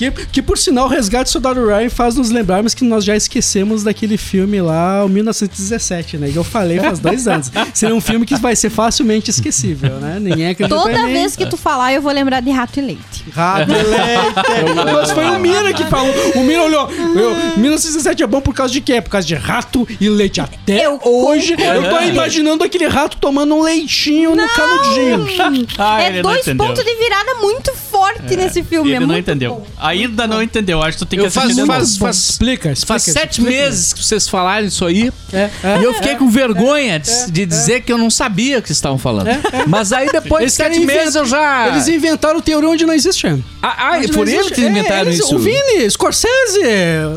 que, que por sinal, o Resgate do Soldado Ryan faz nos lembrarmos que nós já esquecemos daquele filme lá, o 1917, né? Que eu falei faz dois anos. Seria um filme que vai ser facilmente esquecível, né? Ninguém acreditou Toda em mim. vez que tu falar, eu vou lembrar de Rato e Leite. Rato e leite. Mas foi o Mira que falou. O Mira olhou. Eu, 1917 é bom por causa de quê? Por causa de rato e leite. Até Eu hoje eu tô imaginando aquele rato tomando um leitinho no canudinho. (laughs) Ah, é não dois pontos de virada muito forte nesse filme. Ele é não entendeu. bom. Ainda não entendeu. Acho que tu tem que Eu de novo. faz- faz- Explica, explica. Faz sete explica. meses que vocês falaram isso aí. É, é. e eu fiquei com vergonha de, de dizer que eu não sabia o que vocês estavam falando. Mas aí depois de Eles sete meses eu já. Eles inventaram o teoria onde não existe. Ah, ah, Onde por ele existe. que inventaram É, eles- isso. O Vini, Scorsese.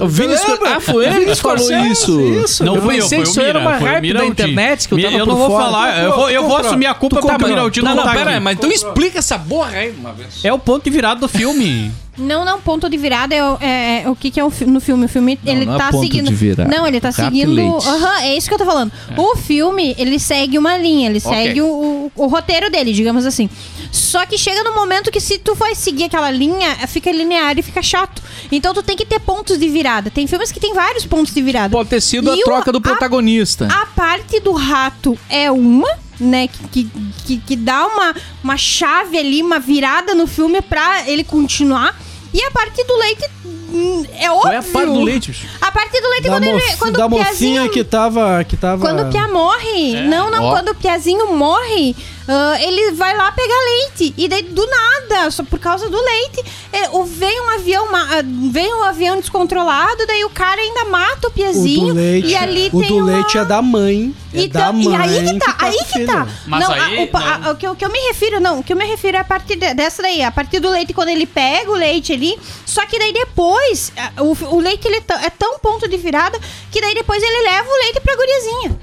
O Vini? Scor- Ah, foi ele O que falou Scorsese, isso. isso. Não Eu fui eu, pensei foi que o isso era Mira. uma foi o hype da internet que eu tava Eu não vou falar. Eu vou, assumir a culpa porque o comprou. Miraldino Não, não, não, tá pera aí, mas então explica essa borra aí uma vez. É o ponto de virada do filme. (laughs) Não, não, ponto de virada é, o- é- é o que, que é o no filme. O filme, ele não é tá ponto seguindo. de virada. Não, ele tá Rato seguindo. Aham, é isso que eu tô falando. O filme, ele segue uma linha, ele Ok. segue o, o- o roteiro dele, digamos assim. Só que chega no momento que se tu vai seguir aquela linha, fica linear e fica chato. Então tu tem que ter pontos de virada. Tem filmes que tem vários pontos de virada. Pode ter sido a E o- troca do a- protagonista. A parte do rato é uma, né? Que, que, que, dá uma, uma chave ali, uma virada no filme pra ele continuar. E a parte do leite hum, é óbvio. Qual é a parte do leite, bicho? A parte do leite Da, quando, ele, quando da o mofinha Piazinho... que tava. Que tava... Quando o Pia morre, não, não, Ó. quando o Piazinho morre, ah, ele vai lá pegar leite. E daí, do nada, só por causa do leite, é, o- vem um avião, ah, vem um avião descontrolado, daí o cara ainda mata o O Piazinho. do leite, e ali o tem do uma... leite é da mãe. É Então, da mãe. e aí que tá, aí com o que filho. tá. Mas não, aí, a- o, não. a- o, que, eu- o que eu me refiro, não, o que eu me refiro é a partir de- dessa daí, a partir do leite, quando ele pega o leite ali, só que daí depois, o, o leite ele é tão- é tão ponto de virada que daí depois ele leva o leite pra guriazinha.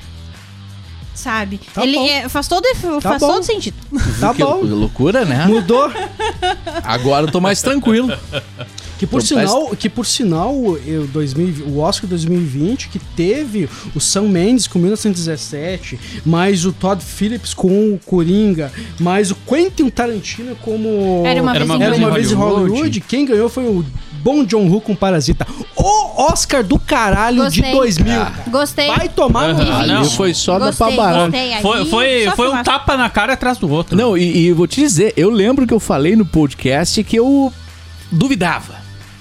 Sabe? Tá ele é- faz todo, faz bom. todo sentido. Tá Que bom. loucura, né? Mudou. Agora eu tô mais tranquilo. Que por sinal, que por sinal eu, 2000, o Oscar 2020, que teve o Sam Mendes com 1917, mais o Todd Phillips com o Coringa, mais o Quentin Tarantino como Era uma Era vez uma em Era vez em uma vez em Hollywood. Hollywood. Quem ganhou foi o Bom John Woo com Parasita. O Oscar do caralho de Gostei. 2000. cara. Gostei. Vai tomar no Aham. cu. não. Foi só da Gostei, pabarão. gostei. Aí, Foi, foi, só foi um tapa na cara atrás do outro. Não, e, e vou te dizer, eu lembro que eu falei no podcast que eu duvidava.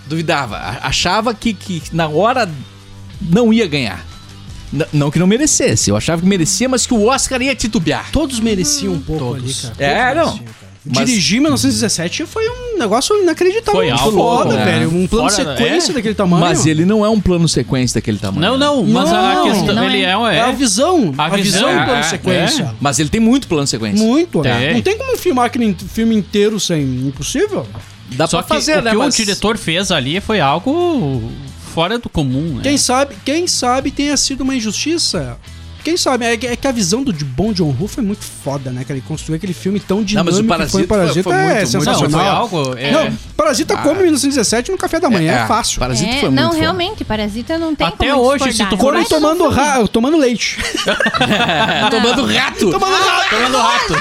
Duvidava. Achava que, que na hora não ia ganhar. N- não que não merecesse. Eu achava que merecia, mas que o Oscar ia titubear. Todos mereciam um pouco Todos. ali, cara. É, Todos não. mereciam, cara. Mas- Dirigir em 1917 foi um negócio inacreditável. Foi algo, foda, né? velho. Um plano Fora- sequência é. daquele tamanho. Mas ele não é um plano sequência daquele tamanho. Não, não, mas a Não, questão. não ele é. é, um- É a é, visão. A, A visão, visão, do plano é, sequência. Mas ele tem muito plano sequência. Muito, né? Tem. Não tem como filmar aquele filme inteiro sem. Impossível. Dá Só pra que fazer, o né? que mas- o diretor fez ali foi algo fora do comum. né? Quem sabe, quem sabe tenha sido uma injustiça. Quem sabe? É, que- é que a visão do de Bom John Woo foi muito foda, né? Que ele construiu aquele filme tão Não, dinâmico mas o Parasita foi Parasita. foi- foi é muito, muito- Não, sensacional. foi algo. é- Não, Parasita come em 1917 no café da manhã, é, fácil. Parasita É, foi não, muito foda. realmente, Parasita não tem Até como hoje, se tu for Come tomando, mundo. ra- tomando leite. (laughs) Tomando rato. tomando rato. Tomando rato.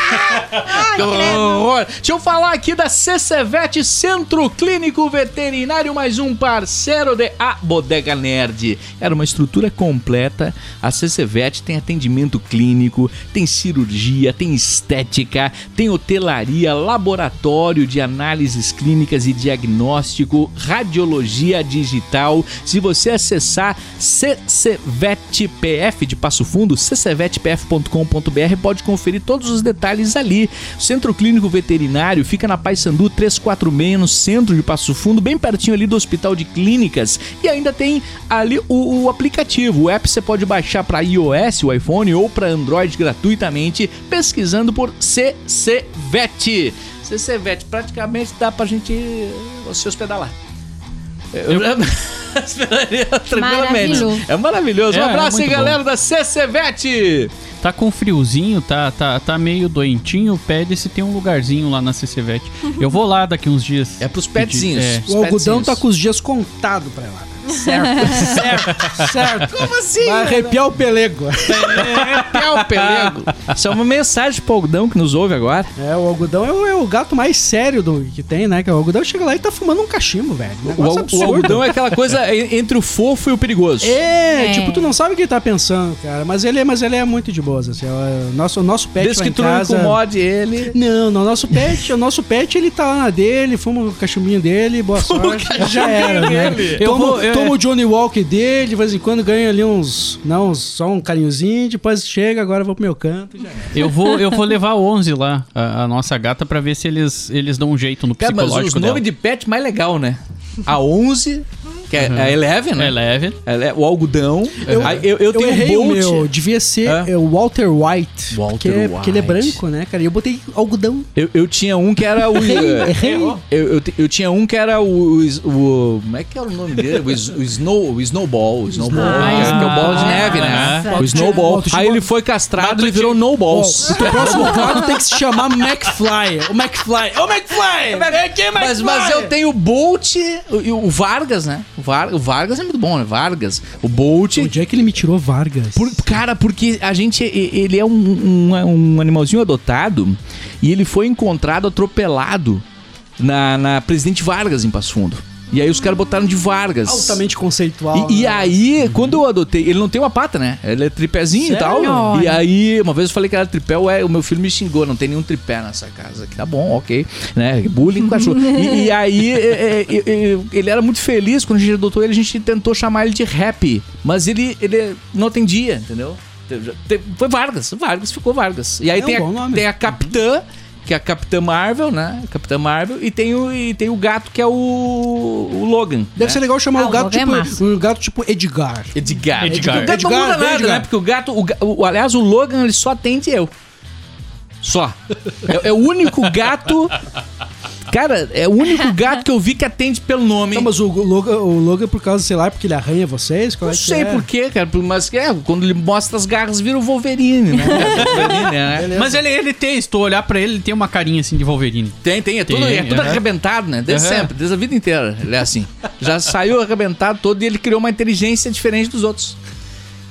Que horror. Deixa eu falar aqui da CCVET Centro Clínico Veterinário, mais um parceiro de A Bodega Nerd. Era uma estrutura completa. A CCVET tem atendimento clínico, tem cirurgia, tem estética, tem hotelaria, laboratório de análises clínicas e diagnóstico, radiologia digital. Se você acessar CCVETPF de Passo Fundo, ccvetpf.com.br, pode conferir todos os detalhes ali. Centro Clínico Veterinário fica na Paysandu 346, no centro de Passo Fundo, bem pertinho ali do Hospital de Clínicas. E ainda tem ali o, o aplicativo. O app você pode baixar para iOS, o iPhone, ou para Android gratuitamente, pesquisando por CCVET. CCVET, praticamente dá pra gente se hospedar lá. Eu... Tranquilamente. (laughs) Maravilhoso. É maravilhoso. Um É, é abraço aí, muito galera da CCVET. Tá com friozinho, tá, tá, tá meio doentinho, pede se tem um lugarzinho lá na CCVET. Eu vou lá daqui uns dias. É pros petzinhos. É. O algodão petzinhos. tá com os dias contados pra lá. Certo, (laughs) certo, certo. Como assim? Vai arrepiar o pelego. É o pelego. (laughs) Isso é uma mensagem pro algodão que nos ouve agora. É, o algodão é o, é o gato mais sério do, que tem, né? Que o algodão chega lá e tá fumando um cachimbo, velho. O, al- o algodão é aquela coisa en- (laughs) entre o fofo e o perigoso. É, É. tipo, tu não sabe o que ele tá pensando, cara. Mas ele, é- mas ele é muito de boas, assim. O nosso, o nosso pet Desde que tu não casa... incomode ele. Não, não, nosso pet, o nosso pet, ele tá lá na dele, fuma o cachimbinho dele, boa sorte. Já era, né? Eu vou- eu- toma o Johnny Walker dele, de vez em quando ganha ali uns, não, só um carinhozinho, depois chega, agora eu vou pro meu canto já. Eu vou, eu vou levar 11 lá, a, a nossa gata, pra ver se eles, eles dão um jeito no Cara, mas psicológico dela. nomes de pet mais legal, né? A 11, que é a Eleven, né? É leve. Ele- O algodão. Aí Eu, eu, Eu, tenho errei o o Bolt. meu, devia ser é, o Walter White. Walter que é, Porque ele é White. branco, né, cara? E eu botei algodão. Eu, eu tinha um que era o. errei. eu, eu, eu tinha um que era o, o- Como é que era o nome dele? O, o Snow, o Snowball. O Snowball. Ah, que é, que é o bola de Snowball. neve, né? Nossa. O Snowball. Aí ele foi castrado e virou No Balls. O teu próximo (laughs) quadro tem que se chamar McFly. O McFly. Ô, McFly! Vem aqui, McFly! Mas, mas eu tenho o Bolt e o, o Vargas, né? O, Var- Vargas é muito bom, né? Vargas. O Bolt. Onde é que ele me tirou Vargas? Por- cara, porque a gente. Ele é um, um, um animalzinho adotado e ele foi encontrado atropelado na, na Presidente Vargas em Passo Fundo. E aí os caras botaram de Vargas. Altamente conceitual. E, e né? aí, quando eu adotei, ele não tem uma pata, né? Ele é tripézinho e tal. Sério? E aí, uma vez eu falei que era tripé, ué, o meu filho me xingou, não tem nenhum tripé nessa casa. Que tá bom, ok. Né? Bullying com cachorro. E, e aí, (laughs) é, é, ele era muito feliz quando a gente adotou ele, a gente tentou chamar ele de rap. Mas ele, ele não atendia, entendeu? Te- Foi Vargas, Vargas ficou Vargas. E aí É um tem, bom a, tem a Capitã, que é a Capitã Marvel, né? Capitã Marvel, e tem o, e tem o gato que é o, o Logan. Deve né? ser legal chamar Ah, o o gato é tipo, massa. um gato tipo Edgar. Edgar. Edgar. Porque o gato não Edgar, muda nada, Edgar. né? Porque o gato, o, o- aliás, o Logan, ele só atende eu. Só. É, é o único gato. Cara, é o único gato que eu vi que atende pelo nome. Não, mas o Logan, o Logan, por causa, sei lá, porque ele arranha vocês? Qual não é sei é? por quê, cara, mas é, quando ele mostra as garras, vira o Wolverine, né? (laughs) Wolverine, né? Mas ele, ele tem, se tu olhar pra ele, ele tem uma carinha assim de Wolverine. Tem, tem, é tudo, Tem, é tudo arrebentado, né? Desde sempre, desde a vida inteira. Ele é assim. Já saiu arrebentado todo e ele criou uma inteligência diferente dos outros.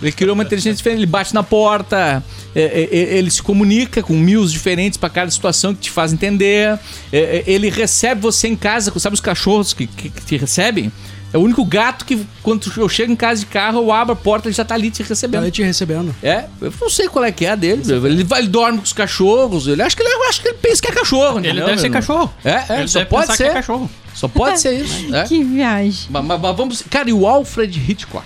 Ele criou uma inteligência diferente, ele bate na porta, é, é, é, ele se comunica com mil diferentes pra cada situação que te faz entender. Ele recebe você em casa, sabe os cachorros que, que, que te recebem? É o único gato que, quando eu chego em casa de carro, eu abro a porta, ele já tá ali te Tá recebendo. ali te recebendo. É, eu não sei qual é que é a dele. Ele, vai, ele dorme com os cachorros. Ele acho que ele, eu acho que ele pensa que é cachorro. Ele deve ser cachorro. É, é Ele só deve pode pensar ser. que é cachorro. Só pode (laughs) ser isso. é. Que viagem. Mas, mas- mas vamos. Cara, e o Alfred Hitchcock?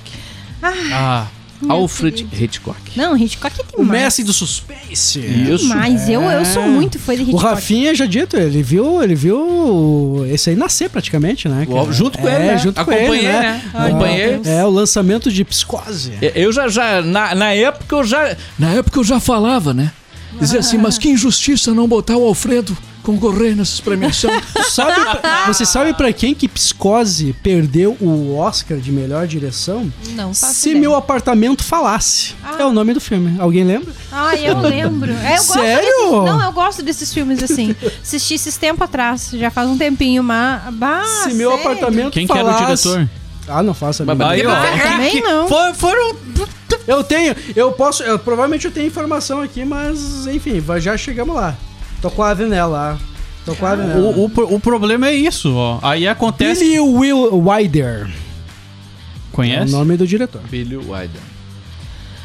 Ah, Meu Alfred. Hitchcock. Não, Hitchcock tem O mais. mestre do suspense. Isso. Mas eu, eu sou muito fã de O Hitchcock. Rafinha já dito, ele viu, ele viu esse aí nascer praticamente, né? O- cara? junto com É, ele, né? junto com Acompanhei, ele, né? né? Ai, Acompanhei. meu Deus. É, o lançamento de Psicose. Eu já, já na, na época eu já. Na época eu já falava, né? Dizia assim, mas que injustiça não botar o Alfredo concorrer nessas premiações. (laughs) Sabe, você sabe pra quem que Psicose perdeu o Oscar de melhor direção? Não faço Se ideia. meu apartamento falasse. Ah. É o nome do filme. Alguém lembra? Ah, eu lembro. É, eu gosto Sério? desses- não, eu gosto desses filmes assim. (laughs) Assisti esses tempo atrás, já faz um tempinho, mas. Bah, Se meu sério? apartamento quem que era o falasse... diretor? Ah, não faço a Mas- mínima Aí, ó. Também não. For- foram. Eu tenho, eu posso, eu, provavelmente eu tenho informação aqui, mas enfim, já chegamos lá. Tô quase nela lá. Tô quase nela. O, o, o problema é isso, ó. Aí acontece. Billy Will Wilder é o Conhece? nome do diretor. Billy Wilder.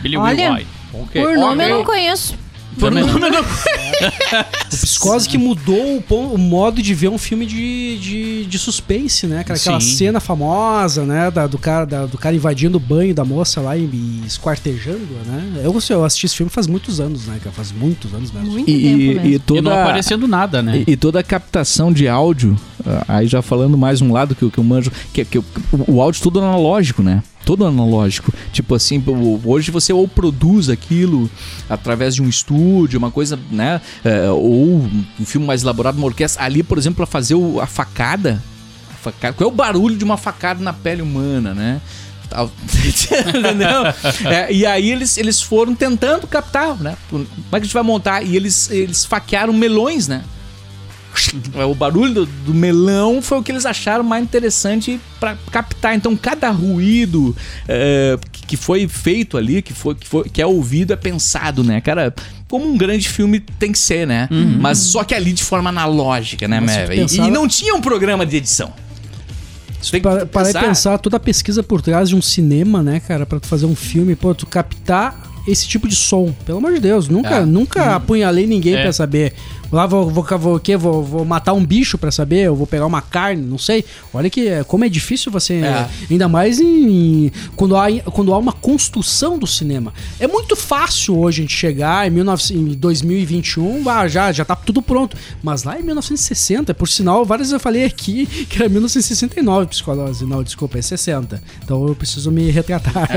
Billy Olha, Will White. Ok. Por nome Ok. eu não conheço. Também. não (laughs) Psicose que mudou o, o modo de ver um filme de, de, de suspense, né? Aquela, aquela cena famosa, né? Da- do, cara, da- do cara invadindo o banho da moça lá e, e esquartejando-a, né? Eu, eu assisti esse filme faz muitos anos, né? cara? Faz muitos anos mesmo. Muito E, tempo mesmo. e E não toda aparecendo nada, né? E, e toda a captação de áudio, ah, aí já falando mais um lado que, eu- que eu manjo, que, que o, o áudio todo analógico, né? Todo analógico. Tipo assim, hoje você ou produz aquilo através de um estúdio, uma coisa, né? É, ou um filme mais elaborado, uma orquestra. Ali, por exemplo, para fazer a facada, a facada. Qual é o barulho de uma facada na pele humana, né? (laughs) É, e aí eles, eles foram tentando captar, né? Como é que a gente vai montar? E eles, eles faquearam melões, né? O barulho do, do melão foi o que eles acharam mais interessante pra captar. Então, cada ruído é, que que foi feito ali, que, foi, que, foi, que é ouvido, é pensado, né? Cara, como um grande filme tem que ser, né? Mas só que ali de forma analógica, né, Mev? tu E- não tinha um programa de edição. Isso tem que Para, para pensar. pensar toda a pesquisa por trás de um cinema, né, cara, Pra tu fazer um filme, pô, tu captar esse tipo de som. Pelo amor de Deus, nunca, É. nunca apunhalei ninguém É. pra saber. Lá vou, vou, vou, quê? Vou, vou matar um bicho pra saber, eu vou pegar uma carne, não sei. Olha que como é difícil você, É. ainda mais em, quando há quando há uma construção do cinema. É muito fácil hoje a gente chegar em, 19, em 2021, ah, já já tá tudo pronto. Mas lá em 1960, por sinal, várias vezes eu falei aqui (laughs) que era 1969 psicose. Não, desculpa, é 60. Então eu preciso me retratar.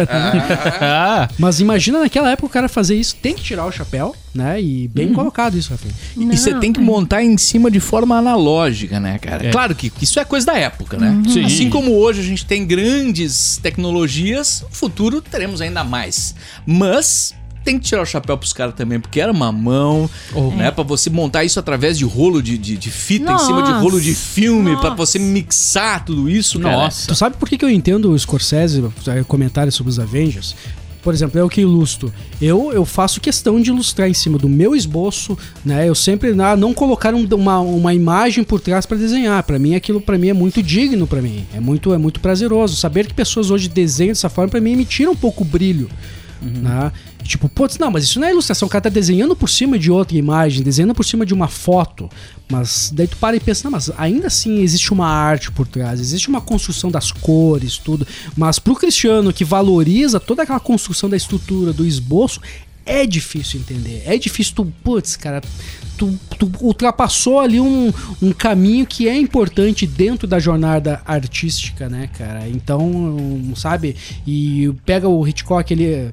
(laughs) Mas imagina naquela época o cara fazer isso, tem que tirar o chapéu, né? E bem colocado isso, Rafinha. E você Não, tem que é. montar em cima de forma analógica, né, cara? É. Claro que isso é coisa da época, né? Sim. Assim como hoje a gente tem grandes tecnologias, no futuro teremos ainda mais. Mas tem que tirar o chapéu pros caras também, porque era uma mão, né? Pra você montar isso através de rolo de, de, de fita, em cima de Nossa. rolo de filme, Nossa. você mixar tudo isso, cara. nossa. Tu sabe por que, que eu entendo o Scorsese, eh, comentários sobre os Avengers? Por exemplo, eu que ilustro. Eu, eu faço questão de ilustrar em cima do meu esboço, né? Eu sempre ah, não colocar um- uma, uma imagem por trás para desenhar. Para mim aquilo para mim é muito digno para mim. É muito é muito prazeroso saber que pessoas hoje desenham dessa forma para mim me tira um pouco o brilho. Né? Tipo, putz, não, mas isso não é ilustração. O cara tá desenhando por cima de outra imagem, desenhando por cima de uma foto. Mas daí tu para e pensa, não, mas ainda assim existe uma arte por trás, existe uma construção das cores, tudo. Mas pro Cristiano, que valoriza toda aquela construção da estrutura, do esboço, é difícil entender. É difícil tu, putz, cara, tu, tu ultrapassou ali um, um caminho que é importante dentro da jornada artística, né, cara? Então, sabe? E pega o Hitchcock, ele.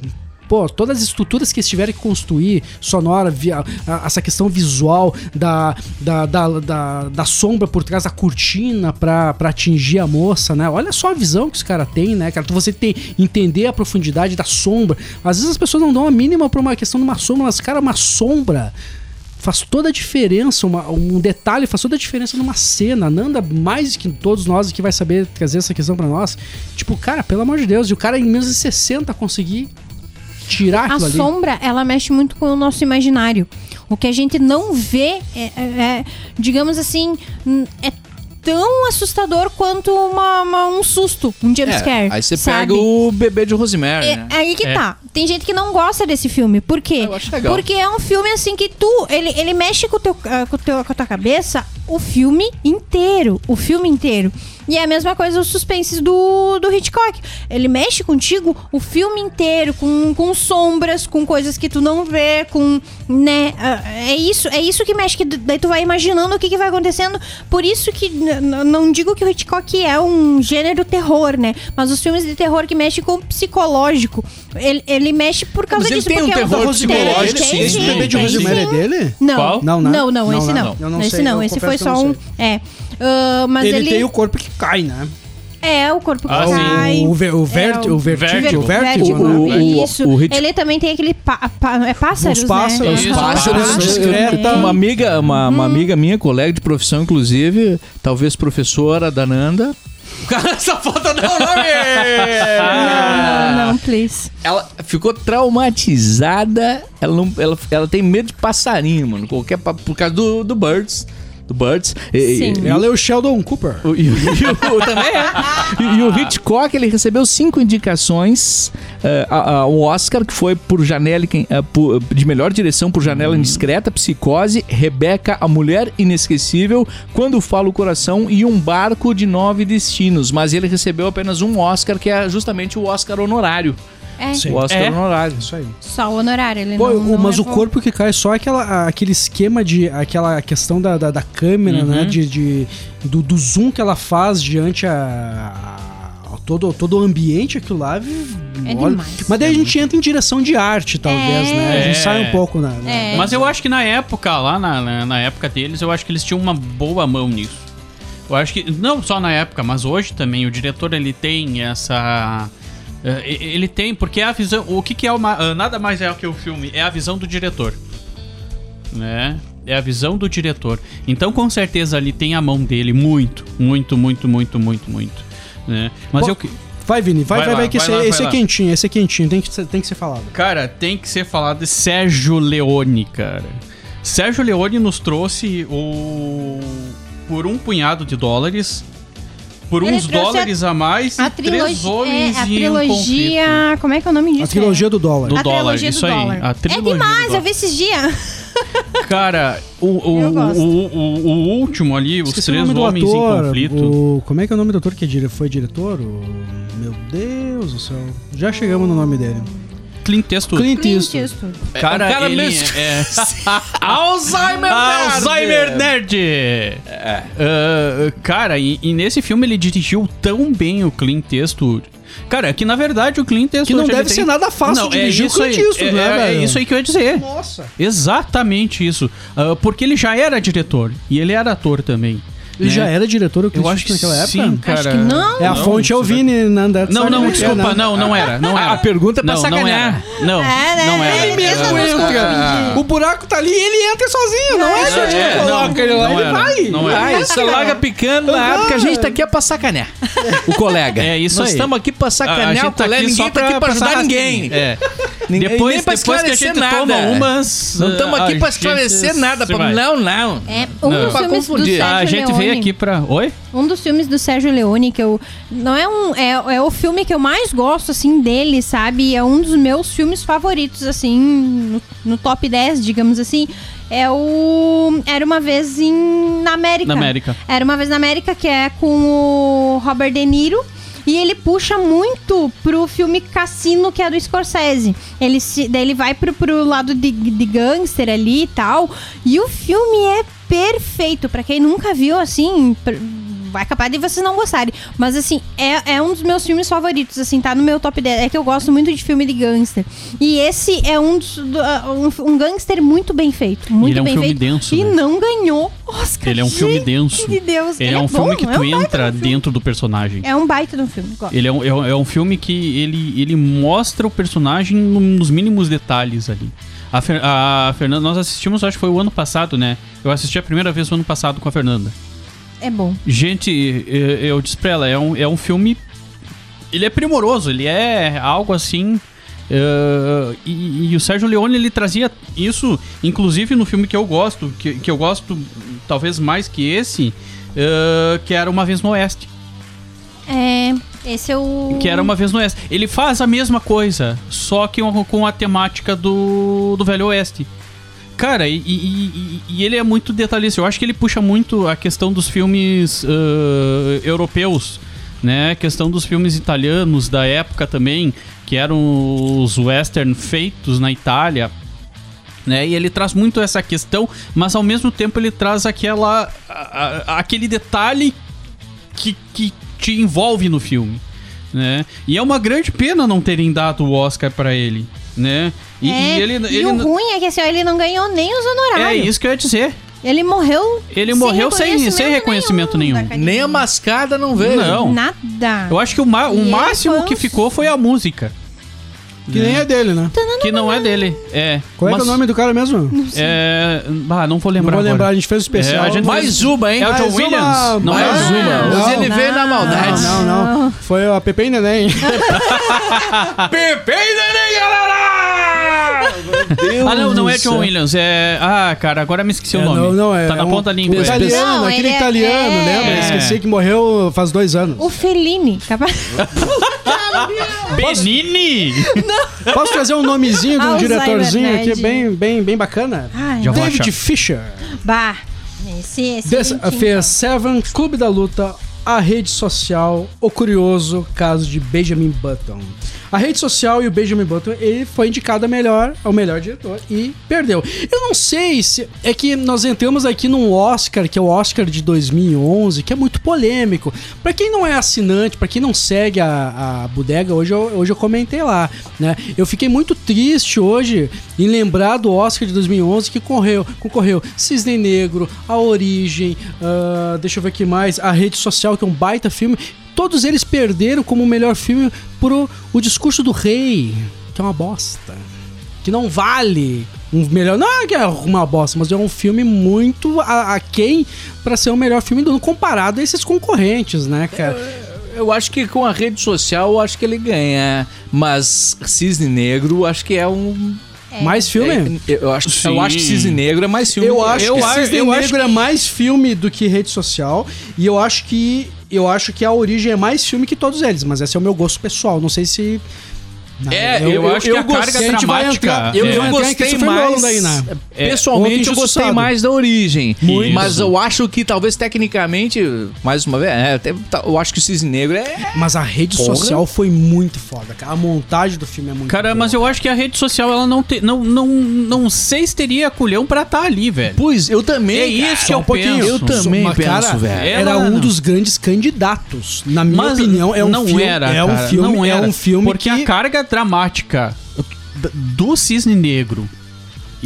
Pô, todas as estruturas que eles tiveram que construir, sonora, vi- a- essa questão visual da, da, da, da, da sombra por trás da cortina pra, pra atingir a moça, né? Olha só a visão que os caras têm, né, cara? Você tem entender a profundidade da sombra. Às vezes as pessoas não dão a mínima pra uma questão de uma sombra, mas, cara, uma sombra faz toda a diferença, uma- um detalhe faz toda a diferença numa cena. Nanda, mais que todos nós que vai saber trazer essa questão pra nós. Tipo, cara, pelo amor de Deus, e o cara em 1960 conseguir tirar A ali. sombra, ela mexe muito com o nosso imaginário. O que a gente não vê é, é- é, digamos assim, é tão assustador quanto uma- uma- um susto, um jumpscare. É, aí você sabe? pega o bebê de Rosemary, É, né? aí que É. tá. Tem gente que não gosta desse filme. Por quê? Eu acho legal. Porque é um filme assim que tu. Ele, ele mexe com, teu, ah, com, teu, com a tua cabeça o filme inteiro. O filme inteiro. E é a mesma coisa os suspenses do, do Hitchcock. Ele mexe contigo o filme inteiro, com, com sombras, com coisas que tu não vê, com. né? ah, É isso, é isso que mexe, que daí tu vai imaginando o que, que vai acontecendo. Por isso que não digo que o Hitchcock é um gênero terror, né? Mas os filmes de terror que mexem com o psicológico. Ele, ele mexe por causa Mas ele disso. tem um porque é terror tem, psicológico, tem, sim, Esse sim, bebê de tem, Rosemary é dele? Não, Qual? não, Não, não, não, esse Não, não. não. Eu não esse sei, não, eu esse foi só um. sei. É. Ah, mas ele, ele, tem o corpo que cai, né? É, o corpo que Ah, sim. cai. O, ver, o, vert, É, o, vertigem, Vértigo. o vértigo, O- né? o- Isso. o Ele também tem aquele. pá- pá- é pássaros, Os pássaros, né? os pássaros, Pássaros discreta. também. Uma amiga, uma, uma amiga minha, colega de profissão, inclusive, talvez professora da Nanda. (laughs) Cara, essa foto não, nome! Não, não, não, please. Ela ficou traumatizada. Ela, não, ela, ela tem medo de passarinho, mano. Qualquer, pa- por causa do, do Birds. Do Birds. E- Sim. e- Ela é o Sheldon Cooper. o- e o- e o- (laughs) também é. E, e o Hitchcock, ele recebeu cinco indicações eh, a- a- ao Oscar, que foi por Janela eh, por- de melhor direção por Janela Indiscreta, Psicose, Rebeca, A Mulher Inesquecível, Quando Fala o Coração e Um Barco de Nove Destinos. Mas ele recebeu apenas um Oscar, que é justamente o Oscar honorário. É, Sim. O Oscar É. honorário. Isso aí. só o honorário. Ele Pô, não, o- não mas o levou. corpo que cai, só aquela, aquele esquema de. aquela questão da, da, da câmera, Uhum. né? De, de- do, do zoom que ela faz diante a. a todo, todo o ambiente, aquilo lá. É olha- demais. Mas daí a gente entra em direção de arte, talvez, É. né? A gente É. sai um pouco na. na- É. Mas eu acho que na época, lá na, na, na época deles, eu acho que eles tinham uma boa mão nisso. Eu acho que, não só na época, mas hoje também, o diretor ele tem essa. Eh, Ele tem, porque é a visão. O que, que é uma. ah, Nada mais é que o filme, é a visão do diretor. Né? É a visão do diretor. Então, com certeza, ali tem a mão dele muito, muito, muito, muito, muito, muito. Né? Mas Pô, eu. Vai, Vini, vai, Vai vai, lá, vai, que esse, lá, vai esse é quentinho, esse é quentinho, tem que, ser- tem que ser falado. Cara, tem que ser falado de Sérgio Leone, cara. Sérgio Leone nos trouxe o. Por um punhado de dólares. Por Ele uns dólares a, mais. A três trilogia. homens É, a e um trilogia. como é que é o nome disso? A trilogia do dólar. Do A dólar, trilogia do isso aí. dólar. A É trilogia do demais, eu vi esses dias. (laughs) (laughs) Cara, o, o, o, o, o último ali, os Esqueci três homens em ator, conflito. O, como é que é o nome do ator que é foi diretor? O, meu Deus do céu. Já chegamos no nome dele. Clint Eastwood. Clint Clint Eastwood. Eastwood. Cara, É um cara ele mesmo- é... (laughs) Alzheimer Nerd! Alzheimer Nerd! Ah, cara, e, e nesse filme ele dirigiu tão bem o Clint Eastwood. Cara, que na verdade o Clint Eastwood... Que não deve tem- ser nada fácil não, dirigir é o isso Clint aí, Eastwood, é, né, é, velho? É isso aí que eu ia dizer. Nossa. Exatamente isso. Ah, porque ele já era diretor e ele era ator também. Ele né? já era diretor do Clint Eu acho que Eastwood naquela sim, época? cara. Acho que não. É a Não, fonte é o você Vini Nanda. Não, não, é é, desculpa, né? não, não era, não era. A pergunta é pra não, não sacanear. era. Não, É, né? não era. Ele mesmo Entra. O buraco tá ali e ele entra sozinho, não é? É, gente que é, coloca não, ele lá, não ele vai. não. Ah, isso larga picando na época, a gente tá aqui é pra sacanear o colega. É isso Nós aí. estamos aqui pra sacanear o colega, ninguém só tá aqui pra ajudar ninguém. É. Ninguém- Depois, depois que a esclarecer gente nada. toma umas... Não estamos aqui a pra gente esclarecer nada. Pra... Não, não. É um Não. dos Pra filmes do confundir. Sérgio A gente Leone. veio aqui pra... Oi? Um dos filmes do Sérgio Leone que eu. Não é um. É, é o filme que eu mais gosto, assim, dele, sabe? É um dos meus filmes favoritos, assim, no, no top 10, digamos assim. É o. Era uma vez em, na América. Na América. Era uma vez na América, que é com o Robert De Niro. E ele puxa muito pro filme Cassino, que é do Scorsese. Ele, se, daí ele vai pro, pro lado de, de gangster ali e tal. E o filme é perfeito. Pra quem nunca viu, assim, vai capaz de vocês não gostarem. Mas, assim, é, é um dos meus filmes favoritos, assim, tá no meu top 10. É que eu gosto muito de filme de gangster. E esse é um, dos, do- um, um gangster muito bem feito. Muito ele é um bem filme feito. denso, E né? não ganhou Oscar. Ele é um filme denso. de Deus. Ele é um filme bom, que é tu um baita entra de um filme. dentro do personagem. É um baita de um filme. gosto. Ele é um, é um- é um filme que ele, ele mostra o personagem no- nos mínimos detalhes ali. A, Fer- a Fernanda, nós assistimos, acho que foi o ano passado, né? Eu assisti a primeira vez o ano passado com a Fernanda. É bom. Gente, eu, disse pra ela, é um, é um filme. Ele é primoroso, ele é algo assim. eh, e, e o Sérgio Leone ele trazia isso, inclusive no filme que eu gosto, que, que eu gosto talvez mais que esse, eh, que era Uma Vez no Oeste. É. Esse é o. Que era uma vez no Oeste. Ele faz a mesma coisa, só que com a temática do, do Velho Oeste. Cara, e, e- e- ele é muito detalhista. Eu acho que ele puxa muito a questão dos filmes ãh, europeus, né? A questão dos filmes italianos da época também, que eram os western feitos na Itália. Né? E ele traz muito essa questão, mas ao mesmo tempo ele traz aquela, a- a- aquele detalhe que, que te envolve no filme, né? E é uma grande pena não terem dado o Oscar pra ele, né? E, É, e ele, e ele o ruim é que assim, ó, ele não ganhou nem os é honorários. isso que eu ia dizer. Ele morreu. Ele morreu sem- sem reconhecimento nenhum. academia. Nem a mascada não veio. Não. Nada. Eu acho que o, o máximo que ficou foi a música, Que nem é dele, né? que não é dele. É. Qual é, que é mas- o nome do cara mesmo? É, ah, não vou Não lembrar. vou lembrar, agora. a gente fez o especial. É, a gente Mais uma, hein? É o John Mais uma- Williams? Não é? Não, uma. não, Hoje ele veio na maldade. Não, não, não. Foi a Pepe e Neném. (laughs) Pepe e Neném, galera! Deus Ah, não, não é John. Williams. É. Ah, cara, agora me esqueci o É, nome. não, não, é, tá na é um- ponta da língua. italiano, Não, aquele ele é- italiano, é- lembra? É. Esqueci que morreu faz dois anos. O Fellini. capaz- (laughs) Benini! Posso trazer um nomezinho de um diretorzinho aqui bem, bem, bem bacana? Ai, David achar. Fisher. Bah. Esse, esse Des- fez Seven, Clube da Luta, A Rede Social, O Curioso Caso de Benjamin Button. A Rede Social e o Benjamin Button, ele foi indicado a melhor, ao melhor diretor e perdeu. Eu não sei se... É que nós entramos aqui num Oscar, que é o Oscar de 2011, que é muito polêmico. Pra quem não é assinante, pra quem não segue a, a bodega, hoje eu, hoje eu comentei lá, né? Eu fiquei muito triste hoje em lembrar do Oscar de 2011 que concorreu, concorreu Cisne Negro, A Origem, ah, deixa eu ver aqui mais, A Rede Social, que é um baita filme. Todos eles perderam como o melhor filme pro O Discurso do Rei, que é uma bosta. Que não vale um melhor. Não é que é uma bosta, mas é um filme muito a- aquém pra ser o melhor filme do ano comparado a esses concorrentes, né, cara? Eu acho que com a rede social, eu acho que ele ganha. Mas Cisne Negro, acho que é um. Mais filme? é- eu, acho, eu acho que Cisne Negro é mais filme. Eu que- acho eu que acho- Cisne eu acho Negro é mais filme do que rede social. E eu acho que. Eu acho que a origem é mais filme que todos eles, mas esse é o meu gosto pessoal. Não sei se. Não, É, eu, acho que a gostei- carga a gente vai dramática. entrar- Eu, É. eu em gostei mais. Daí, né? Pessoalmente, Ontem eu gostei mais da origem. Muito. Mas eu acho que talvez tecnicamente, mais uma vez, é, tá- eu acho que o Cisne Negro é. Mas a rede Porra. social foi muito foda, cara. A montagem do filme é muito Cara, boa. mas eu acho que a rede social, ela não tem. Não, não, não sei se teria culhão pra estar ali, velho. Pois, eu também. É isso cara. que eu um penso. Eu também Mas, penso, cara, velho. é- Era Ela um não. dos grandes candidatos. Na minha Mas opinião, é um não filme. era, é um filme, não é era, um filme porque que a carga dramática. Do Cisne Negro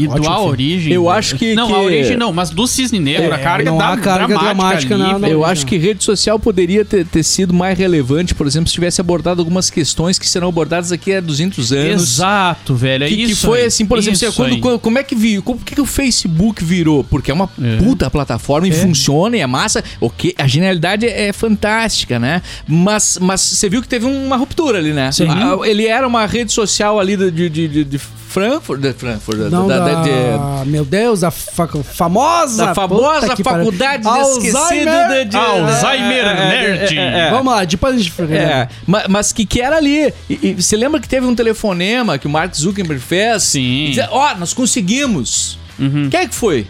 e Ótimo do A filme. Origem. Eu acho que- Não, que- a Origem não, mas do Cisne Negro, É, a carga não da, há carga dramática, dramática ali, na- na- velho. Eu acho que rede social poderia ter, ter sido mais relevante, por exemplo, se tivesse abordado algumas questões que serão abordadas aqui há 200 anos. Exato, velho. É Que, que isso foi aí, assim, por exemplo, assim, quando, quando- como é que viu? Como que, que o Facebook virou? Porque é uma É. puta plataforma e É. funciona e é massa. Ok, a genialidade é, é fantástica, né? Mas, mas você viu que teve uma ruptura ali, né? Sim. Ele era uma rede social ali de, de, de- de Frankfurt, de Frankfurt, Não, da- da, da- de- meu Deus, a fa- famosa. da famosa faculdade Alzheimer. esquecida de, de Alzheimer é, é, Nerd. é, é, é. Vamos lá, depois a gente É, ma- mas, que, que era ali. E, e você lembra que teve um telefonema que o Mark Zuckerberg fez? Sim. Ó, nós conseguimos. Quem é que foi?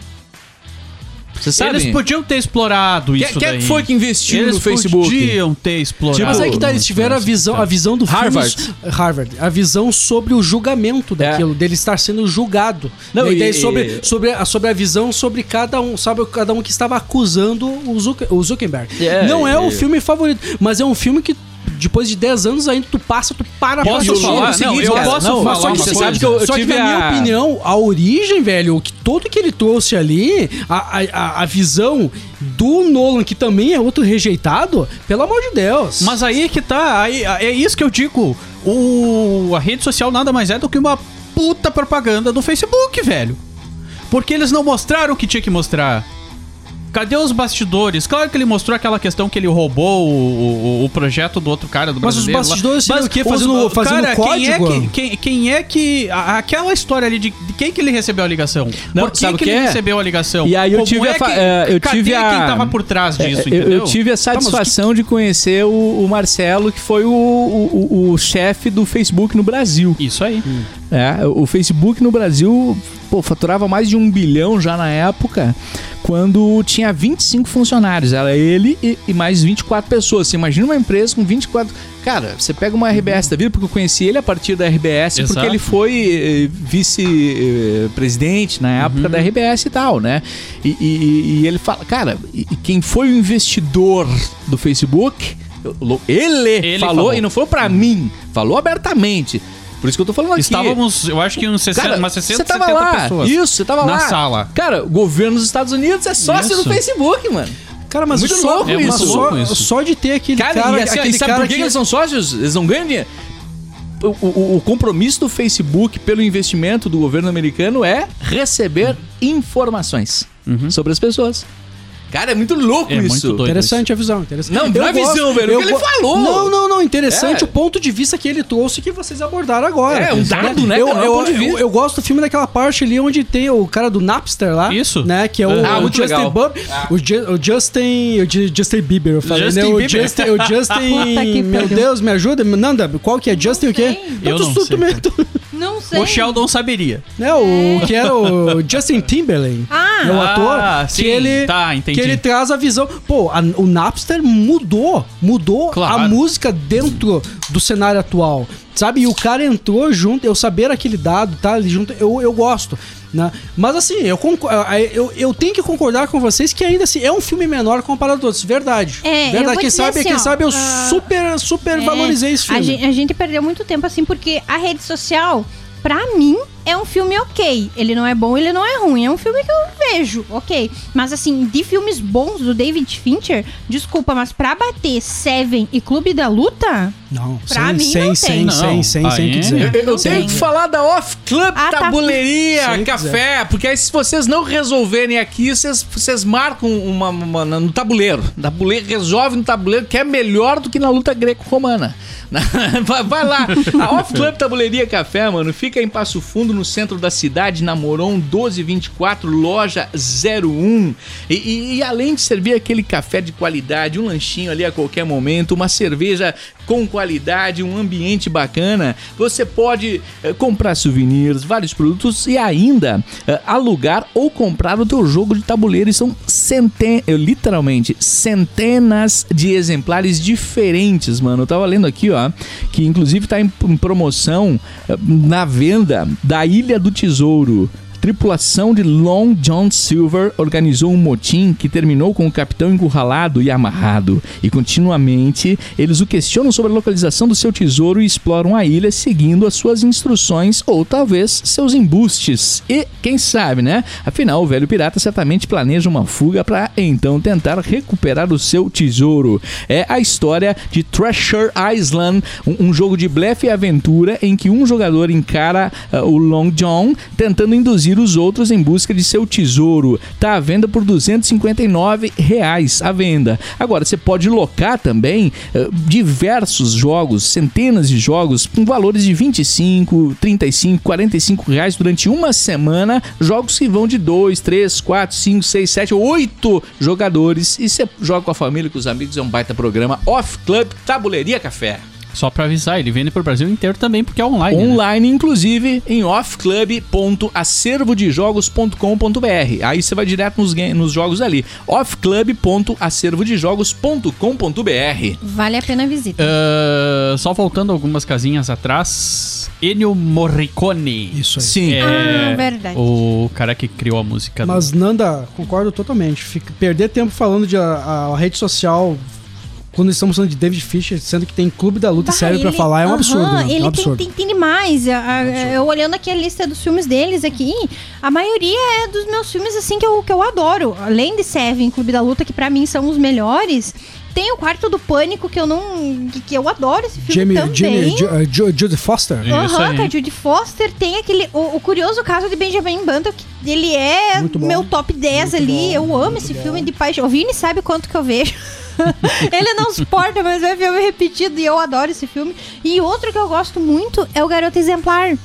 Você sabe? Eles podiam ter explorado isso quem é daí. que foi que investiu Eles no Facebook? podiam ter explorado. Mas aí que tá, eles tiveram a visão, a visão do Harvard. filme. Harvard. A visão sobre o julgamento daquilo, dele estar sendo julgado. Não, e, daí e- sobre, sobre, a, sobre a visão sobre cada um, sabe, cada um que estava acusando o, Zucker- o Zuckerberg. É, Não é e- o filme favorito, mas é um filme que depois de 10 anos ainda tu passa, tu para Posso pra assistir. falar? É o Não, seguinte, eu cara, posso mas falar só que você sabe que eu, Eu só que tive na minha a- opinião, a origem, velho, o que tudo que ele trouxe ali, a, a, a- visão do Nolan, que também é outro rejeitado, pelo amor de Deus. Mas aí que tá, aí, é isso que eu digo. O, a rede social nada mais é do que uma puta propaganda do Facebook, velho. Porque eles não mostraram o que tinha que mostrar. Cadê os bastidores? Claro que ele mostrou aquela questão que ele roubou o, o- o projeto do outro cara do Mas os brasileiro. lá. bastidores seriam Mas o quê? os- Fazendo- fazendo cara, código? Quem é que, quem, quem é que a- aquela história ali de, de quem que ele recebeu a ligação? Não, Por que, sabe que que ele é? recebeu a ligação? E aí eu Como tive é a que- é, eu tive a- quem tava por trás disso, É, eu, entendeu? eu tive a mas que- satisfação de conhecer o, o Marcelo, que foi o, o, o- chefe do Facebook no Brasil. Isso aí. É, o Facebook no Brasil pô, faturava mais de um bilhão já na época, quando tinha 25 funcionários. Era ele e, e mais 24 pessoas. Você imagina uma empresa com 24. Cara, você pega uma RBS da vida, porque eu conheci ele a partir da RBS, porque Exato. ele foi eh, vice-presidente na época da RBS e tal, né? E, e- e ele fala, cara, e quem foi o investidor do Facebook? Ele, Ele falou, falou. e não falou pra mim, falou abertamente. Por isso que eu tô falando aqui. Estávamos, eu acho que uns 60, Cara, umas 60, você tava 70 lá. pessoas. Isso, você tava na lá. sala. Cara, o governo dos Estados Unidos é sócio Isso. do Facebook, mano. Cara, mas Muito só, louco É muito só, isso. só de ter aquele Cara, cara, e, assim, aquele e sabe cara por que, que eles são sócios? Eles não ganham dinheiro. O, o- o compromisso do Facebook pelo investimento do governo americano é receber informações Uhum. sobre as pessoas. Cara, é muito louco É isso. muito doido. Interessante a visão. Interessante. Não, não é visão, velho, eu o que ele falou. Não, não, não. Interessante É. o ponto de vista que ele trouxe que vocês abordaram agora. É, um dado, né, Eu, cara, um eu, ponto de eu, vista. eu gosto do filme daquela parte ali onde tem o cara do Napster lá. Isso. Né, que é o, Ah, o muito Justin. Bieber. O, Ju- o Justin... O Ju- Justin Bieber, eu falei, Justin né? O Bieber. Justin... O Justin (laughs) Puta que meu. Deus, me ajuda. Nanda, qual que é? Justin o quê? Eu não sei, Não sei. O Sheldon saberia. né, o que era o Justin Timberlake. Ah. é o ator Ah, que sim, ele tá, entendi. Que ele traz a visão. Pô, a- o Napster mudou, mudou Claro. a música dentro do cenário atual. Sabe? E o cara entrou junto, eu saber aquele dado, tá ali junto, eu, eu gosto. Né? Mas assim, eu, eu, eu tenho que concordar com vocês que ainda assim é um filme menor comparado a outros. Verdade. É, Verdade. Quem sabe, assim, quem ó, sabe eu ah, super, super É, valorizei esse A filme. gente, a gente perdeu muito tempo assim, porque a rede social, pra mim, é um filme ok. Ele não é bom, ele não é ruim. É um filme que eu vejo, ok. Mas assim, de filmes bons do David Fincher, desculpa, mas pra bater Seven e Clube da Luta, Não, Pra sem, mim sem, não sem, tem. sem, Não. sem, sem, Aí- que dizer. Eu, tenho tem. que falar da Off Club Ah, tá. Tabuleiria Sem Café, porque aí se vocês não resolverem aqui, vocês, vocês marcam uma, uma- no tabuleiro. Tabuleiro resolve no tabuleiro, que é melhor do que na luta greco-romana. (laughs) vai, vai lá. A Off Club Tabuleiria Café, mano, fica em Passo Fundo, no centro da cidade, na Moron 1224, loja 01. E, e- e além de servir aquele café de qualidade, um lanchinho ali a qualquer momento, uma cerveja com qualidade, um ambiente bacana, você pode eh, comprar souvenirs, vários produtos e ainda eh, alugar ou comprar o teu jogo de tabuleiro. E são centenas, literalmente, centenas de exemplares diferentes, mano. Eu tava lendo aqui, ó, que inclusive tá em, em promoção eh, na venda da Ilha do Tesouro. Tripulação de Long John Silver organizou um motim que terminou com o capitão encurralado e amarrado. E continuamente eles o questionam sobre a localização do seu tesouro e exploram a ilha seguindo as suas instruções ou talvez seus embustes. E quem sabe, né? Afinal, o velho pirata certamente planeja uma fuga para então tentar recuperar o seu tesouro. É a história de Treasure Island, um, um jogo de blefe e aventura em que um jogador encara ah, o Long John tentando induzir os outros em busca de seu tesouro. Tá à venda por 259 reais à venda. Agora você pode locar também ah, diversos jogos, centenas de jogos com valores de 25, 35, 45 reais durante uma semana. Jogos que vão de 2, 3, 4, 5, 6, 7, 8 jogadores. E você joga com a família, com os amigos. É um baita programa. Off Club Tabuleiria Café. Só pra avisar, ele vende pro Brasil inteiro também, porque é online. né? Online, inclusive, em offclub.acervodejogos.com.br. Aí você vai direto nos, nos jogos ali. offclub.acervodejogos.com.br. vale a pena a visita. Ah, só voltando algumas casinhas atrás. Ennio Morricone. Isso aí. Sim. É Ah, verdade. o cara que criou a música. do- Mas, Nanda, concordo totalmente. Fica- perder tempo falando de a, a- a rede social quando estamos falando de David Fischer, sendo que tem Clube da Luta Bah, sério pra ele- falar, é um absurdo, né? É Ele um tem, absurdo. tem, tem demais. A- a- eu olhando aqui a lista dos filmes deles aqui, a maioria é dos meus filmes assim que eu, que eu adoro. Além de Seven, Clube da Luta, que pra mim são os melhores. Tem o Quarto do Pânico, que eu não. que, que eu adoro esse filme Jamie, também. Jamie, Ju- uh, Ju- Judy Foster. Isso Aham, a Judy Foster tem aquele. O, o curioso caso de Benjamin Button, que ele é meu top 10 Muito ali. bom, eu amo muito esse bom. filme de paixão. O Vini sabe quanto que eu vejo. (laughs) ele não suporta, mas é filme repetido e eu adoro esse filme. E outro que eu gosto muito é o Garoto Exemplar.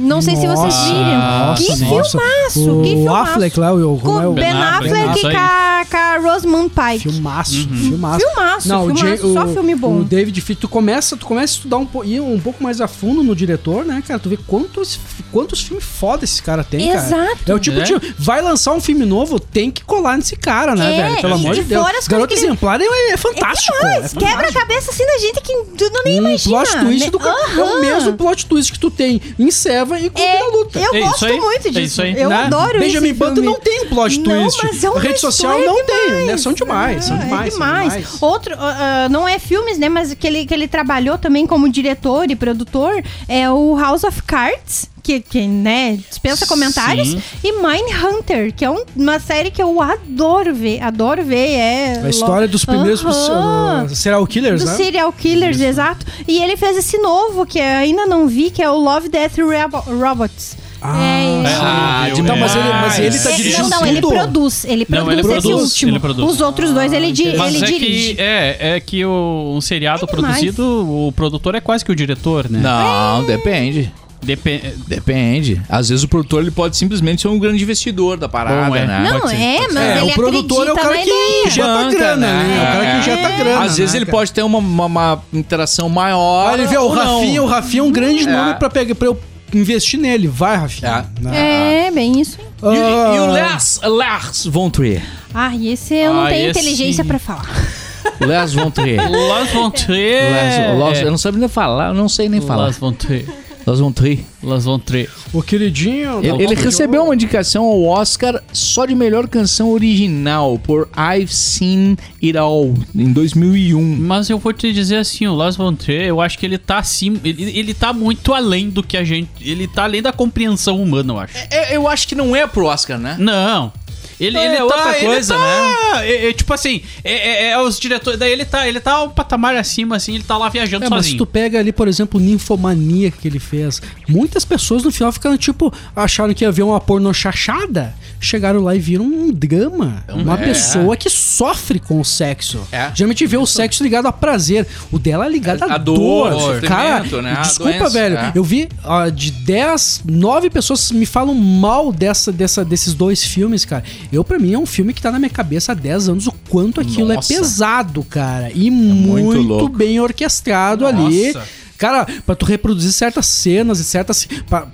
Não sei se vocês Nossa, viram. nossa, que nossa. filmaço, o que filmaço. Affleck lá, o, como é Com o Ben Ben Affleck, Affleck e com a, com a Rosamund Pike. Filmaço, Uhum. filmaço. Filmaço, Não, o filmaço, Jay- só o- filme bom. O David Fincher, tu começa, tu começa a estudar um, ir um pouco mais a fundo no diretor, né, cara? Tu vê quantos, quantos filmes foda esse cara tem, cara. Exato. É o tipo É. de. Vai lançar um filme novo, tem que colar nesse cara, né, É, velho? Pelo amor de de Deus. Garoto ele- exemplar é, é fantástico. É é quebra a cabeça assim da gente que tu não nem Um imagina. plot twist né? do cara. É o mesmo plot twist que tu tem em Seven e Clube É, da Luta. eu É isso gosto aí, muito é disso. isso aí. Eu né? adoro Benjamin esse Button filme. não tem plot Não, twist. mas é uma a rede social não tem, demais. né? São demais, são demais. É são demais. demais. Outro, ah, não é filmes, né? Mas que ele, que ele trabalhou também como diretor e produtor é o House of Cards. Que, que né, dispensa comentários. Sim. E Mindhunter, que é um- uma série que eu adoro ver. Adoro ver. É A história dos primeiros Aham. uh, serial killers, Dos né? serial killers, exato. E ele fez esse novo, que eu ainda não vi, que é o Love, Death Robo- Robots. É isso. Ah, viu? Então, mas ele, mas ele tá É, dirigindo não, não, ele produz. Ele Não, produz ele esse produz, último. ele produz. Os outros dois ele, di Mas ele é dirige. que, é, é que o, um seriado É produzido, o produtor é quase que o diretor, né? Não, depende. Depe- Depende. Às vezes o produtor ele pode simplesmente ser um grande investidor da parada, Bom, é. né? Não, é, mas É, ele o produtor é o cara que injeta Banca, grana, né? É o cara que injeta É. grana. Às vezes né, ele cara? pode ter uma, uma, uma interação maior. Ah, ele vê o não. Rafinha, o Rafinha é um grande É. nome pra, pegar, pra eu investir nele. Vai, Rafinha. Né? É, bem isso. E, e o Ah, Lars, Lars von Trier. Ah, e esse eu não Ah, tenho inteligência pra falar. (laughs) Lars von Trier. Lars von (laughs) Trier. Lars, Lars- É. eu não sabia nem falar, eu não sei nem falar. Lars von Trier. Lars von Trier. Lars von Trier. O queridinho. Ele, ele recebeu uma indicação ao Oscar só de melhor canção original por I've Seen It All em 2001. Mas eu vou te dizer assim, o Lars von Trier, eu acho que ele tá acima, ele, ele tá muito além do que a gente, ele tá além da compreensão humana, eu acho. É, eu acho que não é pro Oscar, né? Não. Ele, É ele tá, outra ele coisa, tá- né? É, é, tipo assim, é, é- é os diretores. Daí ele tá, ele tá um patamar acima, assim, ele tá lá viajando É, mas se sozinho. tu pega ali, por exemplo, o Ninfomania que ele fez, muitas pessoas no final ficaram tipo, acharam que ia ver uma porno chachada, chegaram lá e viram um drama. Uma é. pessoa que sofre com o sexo. É. Geralmente vê o sexo ligado a prazer. O dela é ligado à A dor. dor, Cara, né? A desculpa, doença, velho. é. Eu vi ó, de 10, 9 pessoas me falam mal dessa, dessa, desses dois filmes, cara. Eu, pra mim, é um filme que tá na minha cabeça há 10 anos o quanto aquilo Nossa. é pesado, cara. E muito, louco. bem orquestrado Nossa. ali. Cara, pra tu reproduzir certas cenas e certas. pra-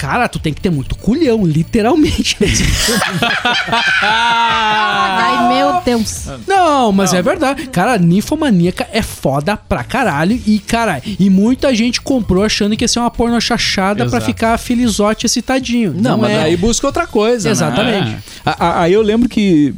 Cara, tu tem que ter muito culhão, literalmente. (laughs) Ai, meu Deus. Não, mas é verdade. Cara, Ninfomaníaca é foda pra caralho. E, cara, e muita gente comprou achando que ia ser uma porno chachada pra Exato. ficar felizote excitadinho. Não, mas é. aí busca outra coisa. né? Exatamente. A- Aí eu lembro que,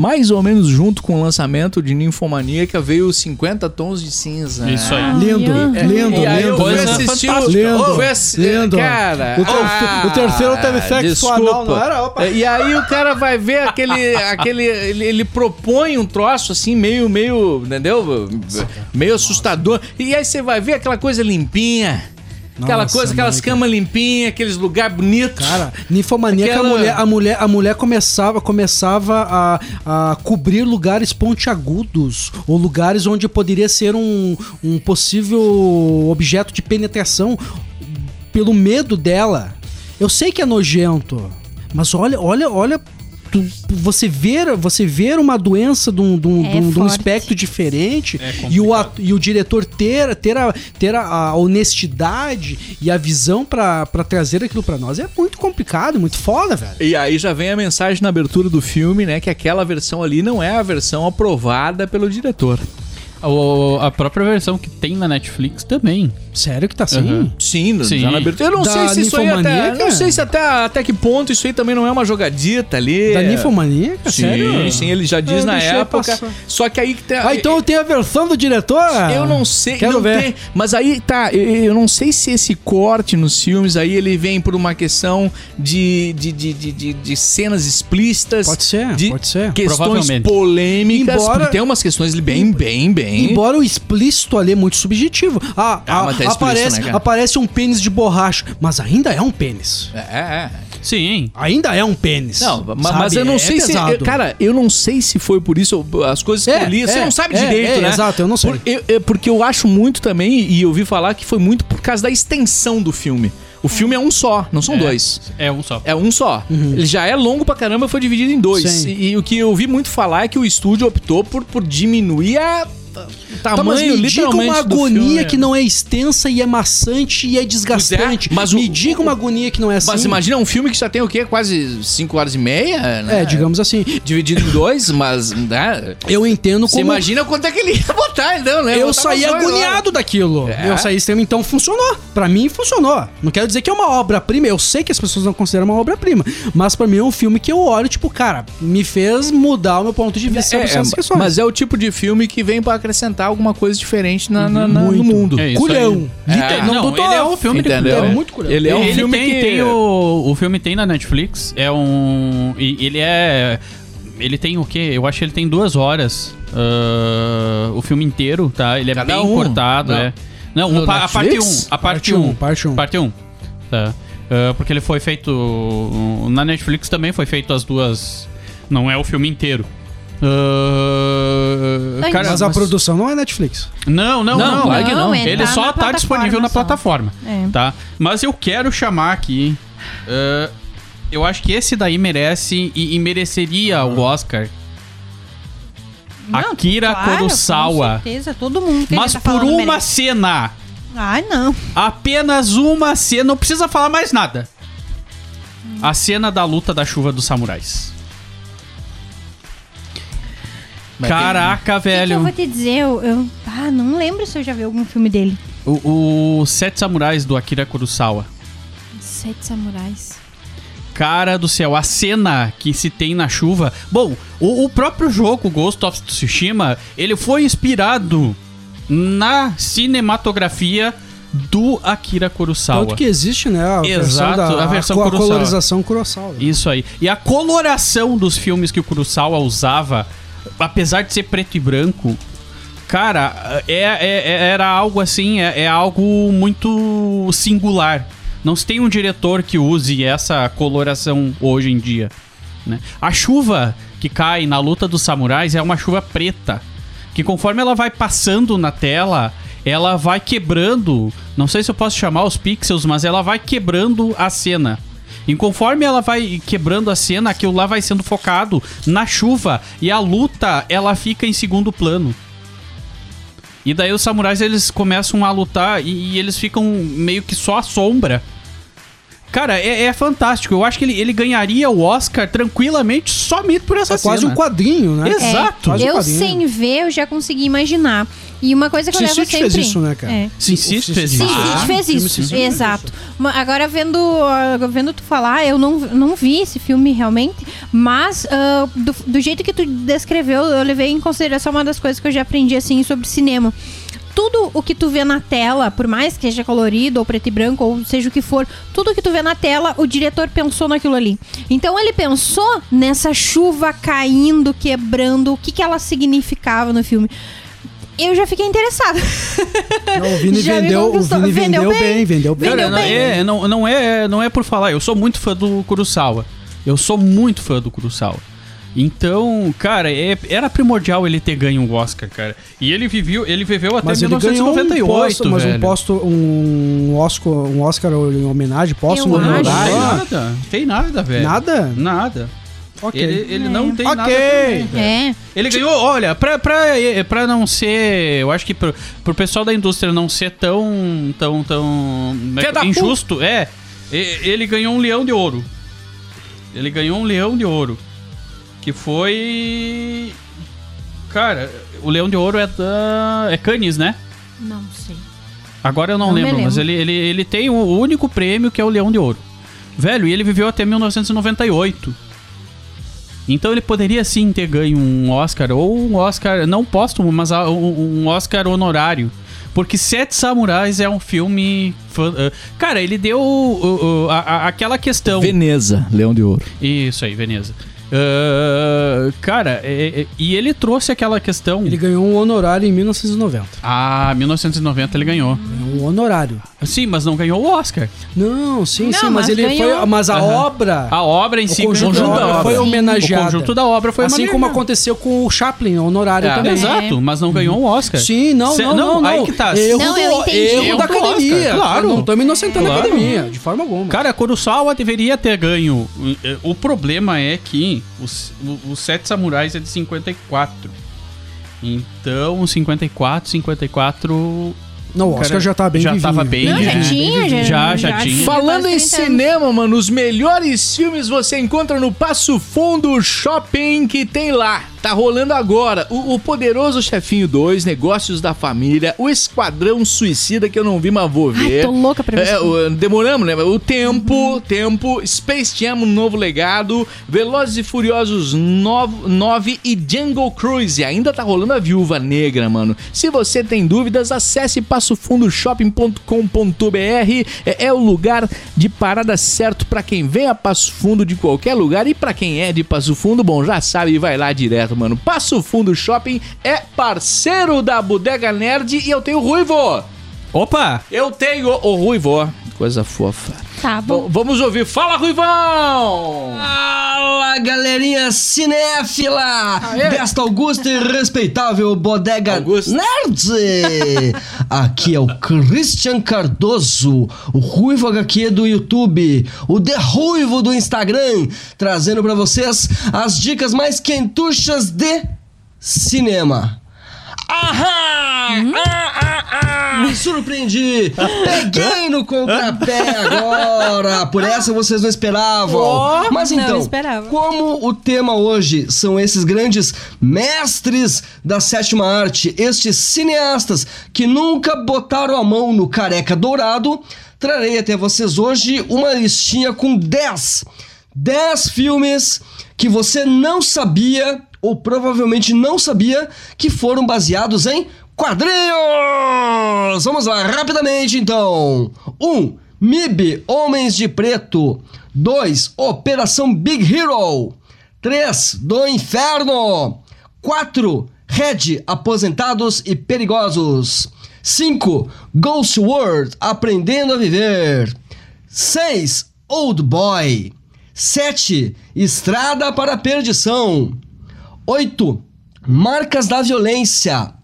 mais ou menos junto com o lançamento de Ninfomaníaca, veio os 50 Tons de Cinza. Isso aí. Lindo, Ai, lindo, E aí eu lindo. fui Coisa assistir o... Lindo, Ô, fui assi- lindo. Cara... O ter- ah, o terceiro teve sexo anal, não era? Opa. E aí o cara vai ver aquele... aquele ele, ele propõe um troço assim, meio, meio, entendeu? Meio assustador. E aí você vai ver aquela coisa limpinha. Aquela Nossa, coisa, aquelas camas limpinhas, aqueles lugares bonitos. Cara, ninfomaníaca, Aquela- a, mulher, a, mulher, a mulher começava, começava a, a cobrir lugares pontiagudos ou lugares onde poderia ser um, um possível objeto de penetração pelo medo dela. Eu sei que é nojento, mas olha, olha, olha. Tu- você ver, você ver uma doença de um, de um- É de um- um espectro diferente É e, o, e o diretor ter, ter, a, ter a, a honestidade e a visão pra pra trazer aquilo pra nós é muito complicado, muito foda, velho. E aí já vem a mensagem na abertura do filme, né? Que aquela versão ali não é a versão aprovada pelo diretor. O- a própria versão que tem na Netflix também. Sério que tá assim? Uhum. Sim, Sim. já na abertura. Eu não Da sei se isso aí até, não sei se até, até que ponto isso aí também não é uma jogadita ali. Da ninfomaníaca? Sim, Sério? sim, ele já diz Eu na época. passar. Só que aí que tem. Ah, então tem a versão do diretor? Eu não sei, Quero não ver. tem, mas aí tá, eu, eu não sei se esse corte nos filmes aí ele vem por uma questão de, de, de, de, de- de cenas explícitas, Pode ser, de pode ser. questões polêmicas, Embora- porque tem umas questões bem, bem, bem. Embora o explícito ali é muito subjetivo. Ah, Ah, ah, mas aparece, né, cara? aparece um pênis de borracha, mas ainda é um pênis. É, é. Sim. Ainda é um pênis. Não, ma- sabe? mas eu não É sei se. pesado. eu- Cara, eu não sei se foi por isso. As coisas que É, eu li, você é, não sabe é, direito, é, né? exato, eu não sei. Por- eu- porque eu acho muito também, e eu ouvi falar que foi muito por causa da extensão do filme. O filme é um só, não são É. dois. É um só. É um só. Ele já é longo pra caramba, foi dividido em dois. Uhum. Sim. E, e o que eu ouvi muito falar é que o estúdio optou por, por diminuir a, o Tá, mas tamanho, me diga uma agonia filme. que não é extensa e é maçante e é desgastante. mas me o- diga uma agonia que não é assim. Mas imagina um filme que já tem o quê? Quase 5 horas e meia, né? É, digamos assim. Dividido em dois, mas... Né? Eu entendo Você como... imagina quanto é que ele ia botar, então, né? Eu saí agoniado daquilo. É? Eu saí extremo, então funcionou. Pra mim, funcionou. Não quero dizer que é uma obra-prima. Eu sei que as pessoas não consideram uma obra-prima. Mas pra mim é um filme que eu olho, tipo, cara, me fez mudar o meu ponto de vista É, sobre essas é, questões. mas é o tipo de filme que vem pra acrescentar alguma coisa diferente na, na- na- no mundo. É isso culhão. aí. É, não, não, ele é um filme de Entendeu? É muito culhão. Ele é um ele filme tem, que... tem o, o filme tem na Netflix. É um. e Ele é. Ele tem o quê? Eu acho que ele tem duas horas. ah, o filme inteiro, tá? Ele é Cada bem um? cortado, Não. é. Não, um a parte 1. Netflix? a parte Parte 1. um, parte um. Parte 1. Tá. Ah, porque ele foi feito. Na Netflix também foi feito as duas. Não é o filme inteiro. Ai, cara, Mas a produção não é Netflix. Não, não, Não, não. claro não. é, Ele tá só tá disponível na plataforma plataforma. só. É. Tá? Mas eu quero chamar aqui. ah, eu acho que esse daí merece e, e mereceria o Oscar. Não, Akira claro, Kurosawa. Com certeza, todo mundo Mas tá por uma merece. cena. Ai, não. Apenas uma cena. Não precisa falar mais nada. A cena da luta da chuva dos samurais. Mas Caraca, O que, que eu velho. vou te dizer? Eu, eu- ah, não lembro se eu já vi algum filme dele. O, o Sete Samurais do Akira Kurosawa. Sete Samurais. Cara do céu, a cena que se tem na chuva. Bom, o, o próprio jogo Ghost of Tsushima, ele foi inspirado na cinematografia do Akira Kurosawa. Tanto que existe, né? A Exato, versão da, a versão co- Kurosawa. colorização Kurosawa. Isso aí. E a coloração dos filmes que o Kurosawa usava, apesar de ser preto e branco, cara, é, é- é- era algo assim, é, é algo muito singular. Não se tem um diretor que use essa coloração hoje em dia. né? A chuva que cai na luta dos samurais é uma chuva preta. Que conforme ela vai passando na tela, ela vai quebrando. Não sei se eu posso chamar os pixels, mas ela vai quebrando a cena. E conforme ela vai quebrando a cena, aquilo lá vai sendo focado na chuva. E a luta, ela fica em segundo plano. E daí os samurais eles começam a lutar e, e eles ficam meio que só a sombra. Cara, é, é fantástico. Eu acho que ele, ele ganharia o Oscar tranquilamente somente por essa É quase cena. um quadrinho, né? Exato. Quase um eu quadrinho. sem ver, eu já consegui imaginar. E uma coisa que eu levo sempre... fez isso, né, cara? É. City fez Sim, isso. a gente fez isso, exato. Agora, vendo, ah, vendo tu falar, eu não, não vi esse filme realmente, mas ah, do, do jeito que tu descreveu, eu levei em consideração uma das coisas que eu já aprendi, assim, sobre cinema. Tudo o que tu vê na tela, por mais que seja colorido ou preto e branco, ou seja o que for, tudo que tu vê na tela, o diretor pensou naquilo ali. Então ele pensou nessa chuva caindo, quebrando, o que, que ela significava no filme. Eu já fiquei interessada. Não, o Vini (laughs) vendeu, o. Vini Vendeu vendeu, bem. vendeu bem. Vendeu Cara, não, bem. é, não, não, é, não é por falar, eu sou muito fã do Kurosawa. Eu sou muito fã do Kurosawa. Então, cara, é- era primordial ele ter ganho um Oscar, cara. E ele viveu, ele viveu até Mas ele ganhou um 1998, posto, mas um velho. posto, um Oscar, um Oscar em homenagem, um tem honorário. nada, tem nada, velho. Nada? Nada. Ok. Ele, ele É. não tem Ok. nada. É. Ele ganhou, olha, pra, pra, pra não ser. Eu acho que pro, pro pessoal da indústria não ser tão. tão. tão. Filha da injusto, é. Ele ganhou um leão de ouro. Ele ganhou um leão de ouro. Que foi. Cara, o leão de ouro é da. É Cannes, né? Não sei. Agora eu não, Não me lembro, mas lembro. ele, ele, ele tem o único prêmio que é o Leão de Ouro. Velho, e ele viveu até 1998. Então ele poderia sim ter ganho um Oscar, ou um Oscar, não póstumo, mas a- um, Oscar honorário. Porque Sete Samurais é um filme. ah, Cara, ele deu uh, uh, a- a- aquela questão. Veneza, Leão de Ouro. Isso aí, Veneza. Ah, cara, é- é- e ele trouxe aquela questão. Ele ganhou um honorário em 1990. Ah, 1990 ele ganhou. Um honorário. Sim, mas não ganhou o Oscar. Não, sim, Não, sim, mas, mas ele ganhou. foi. Mas a Aham. obra. A obra em o si, conjunto, da obra foi homenageada. O conjunto da obra foi assim como aconteceu com o Chaplin, honorário É, também. Exato, mas não ganhou um Oscar. Sim, não, Cê- não, não, não. aí que tá. Erro, Não, do, eu entendi. erro da Oscar, academia. claro. Eu não tô me inocentando da Claro. academia, de forma alguma. Cara, Kurosawa deveria ter ganho. O problema é que os, os Sete Samurais é de 54. Então, 54, 54. não, o Oscar cara, já tá bem já vivinho. tava bem Não, já tinha, já, Já, já tinha. Falando em 30 anos. cinema, mano, os melhores filmes você encontra no Passo Fundo Shopping que tem lá. Tá rolando agora o, o Poderoso Chefinho 2, Negócios da Família, o Esquadrão Suicida, que eu não vi, mas vou Ai, ver. tô louca pra ver É, o- demoramos, né? O Tempo, Tempo, Space Jam, um novo legado, Velozes e Furiosos 9 e Jungle Cruise. Ainda tá rolando a Viúva Negra, mano. Se você tem dúvidas, acesse passofundoshopping.com.br. É, é o lugar de parada certo pra quem vem a Passo Fundo de qualquer lugar e pra quem é de Passo Fundo, bom, já sabe e vai lá direto, mano. Passo Fundo Shopping é parceiro da Bodega Nerd e eu tenho o Ruivo. Opa! Eu tenho o Ruivo. Coisa fofa. Tá bom. V- vamos ouvir. Fala, Ruivão! Fala, galerinha cinéfila desta augusta e respeitável bodega Augusta. Nerd! Aqui é o Christian Cardoso, o Ruivo HQ do YouTube, o The Ruivo do Instagram, trazendo pra vocês as dicas mais quentuchas de cinema. Aham! Ah, ah, ah! Surpreendi! Peguei no contrapé agora! Por essa vocês não esperavam! Mas não então, esperava. como o tema hoje são esses grandes mestres da sétima arte, estes cineastas que nunca botaram a mão no careca dourado, trarei até vocês hoje uma listinha com 10 10 filmes que você não sabia ou provavelmente não sabia que foram baseados em quadrinhos. Vamos lá, rapidamente então. 1. Um, MIB Homens de Preto. 2. Operação Big Hero. 3. Do Inferno. 4. Red Aposentados e Perigosos. 5. Ghost World Aprendendo a Viver. 6. Old Boy. 7. Estrada para a Perdição. 8. Marcas da Violência.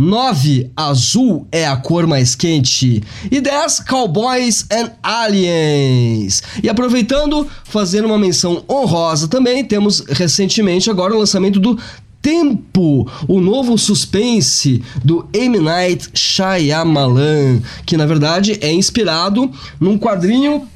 9. Azul é a cor mais quente. E 10. Cowboys and Aliens. E aproveitando, fazendo uma menção honrosa também, temos recentemente agora o lançamento do Tempo, o novo suspense do M. Night Shyamalan, que na verdade é inspirado num quadrinho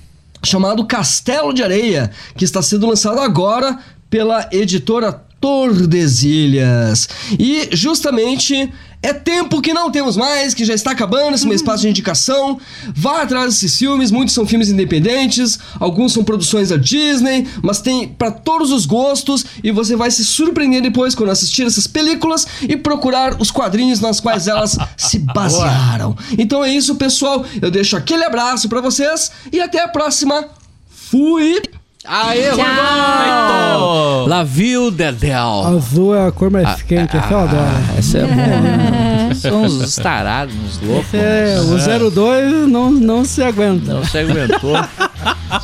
chamado Castelo de Areia, que está sendo lançado agora pela editora Tordesilhas. E justamente é tempo que não temos mais, que já está acabando esse meu espaço de indicação. Vá atrás desses filmes, muitos são filmes independentes, alguns são produções da Disney, mas tem para todos os gostos e você vai se surpreender depois quando assistir essas películas e procurar os quadrinhos nas quais elas (laughs) se basearam. Então é isso, pessoal. Eu deixo aquele abraço para vocês e até a próxima. Fui! Aê, Tchau. Ruivão! La Ville Dedel. Azul é a cor mais quente, essa eu adoro. Essa é boa. (laughs) São uns tarados, uns loucos. É, o 02 não, não se aguenta. Não se aguentou.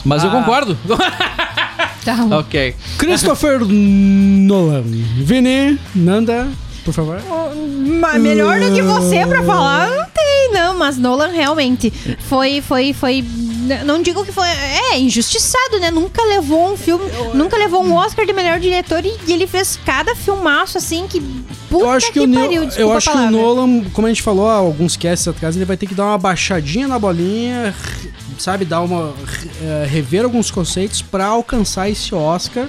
Mas eu concordo. Tá (laughs) bom. ok. Christopher Nolan. Vini, Nanda, por favor. Mas melhor do que você pra falar, não tem, não. Mas Nolan realmente foi, foi, foi. Não digo que foi. É, injustiçado, né? Nunca levou um filme. Nunca levou um Oscar de melhor diretor e, e ele fez cada filmaço assim que. Puta eu acho que, o, pariu, desculpa eu acho que o. Nolan, como a gente falou há alguns casts atrás, ele vai ter que dar uma baixadinha na bolinha, sabe, dar uma eh, rever alguns conceitos pra alcançar esse Oscar.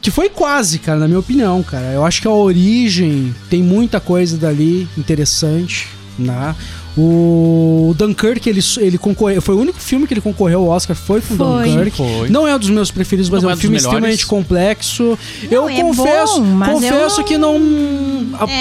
Que foi quase, cara, na minha opinião, cara. Eu acho que a origem tem muita coisa dali interessante, né? O Dunkirk, ele, ele concorreu. Foi o único filme que ele concorreu ao Oscar, foi com Foi. Dunkirk. Foi. Não é um dos meus preferidos, mas Não é é um dos filme melhores. extremamente complexo. eu é confesso, bom, confesso eu que não.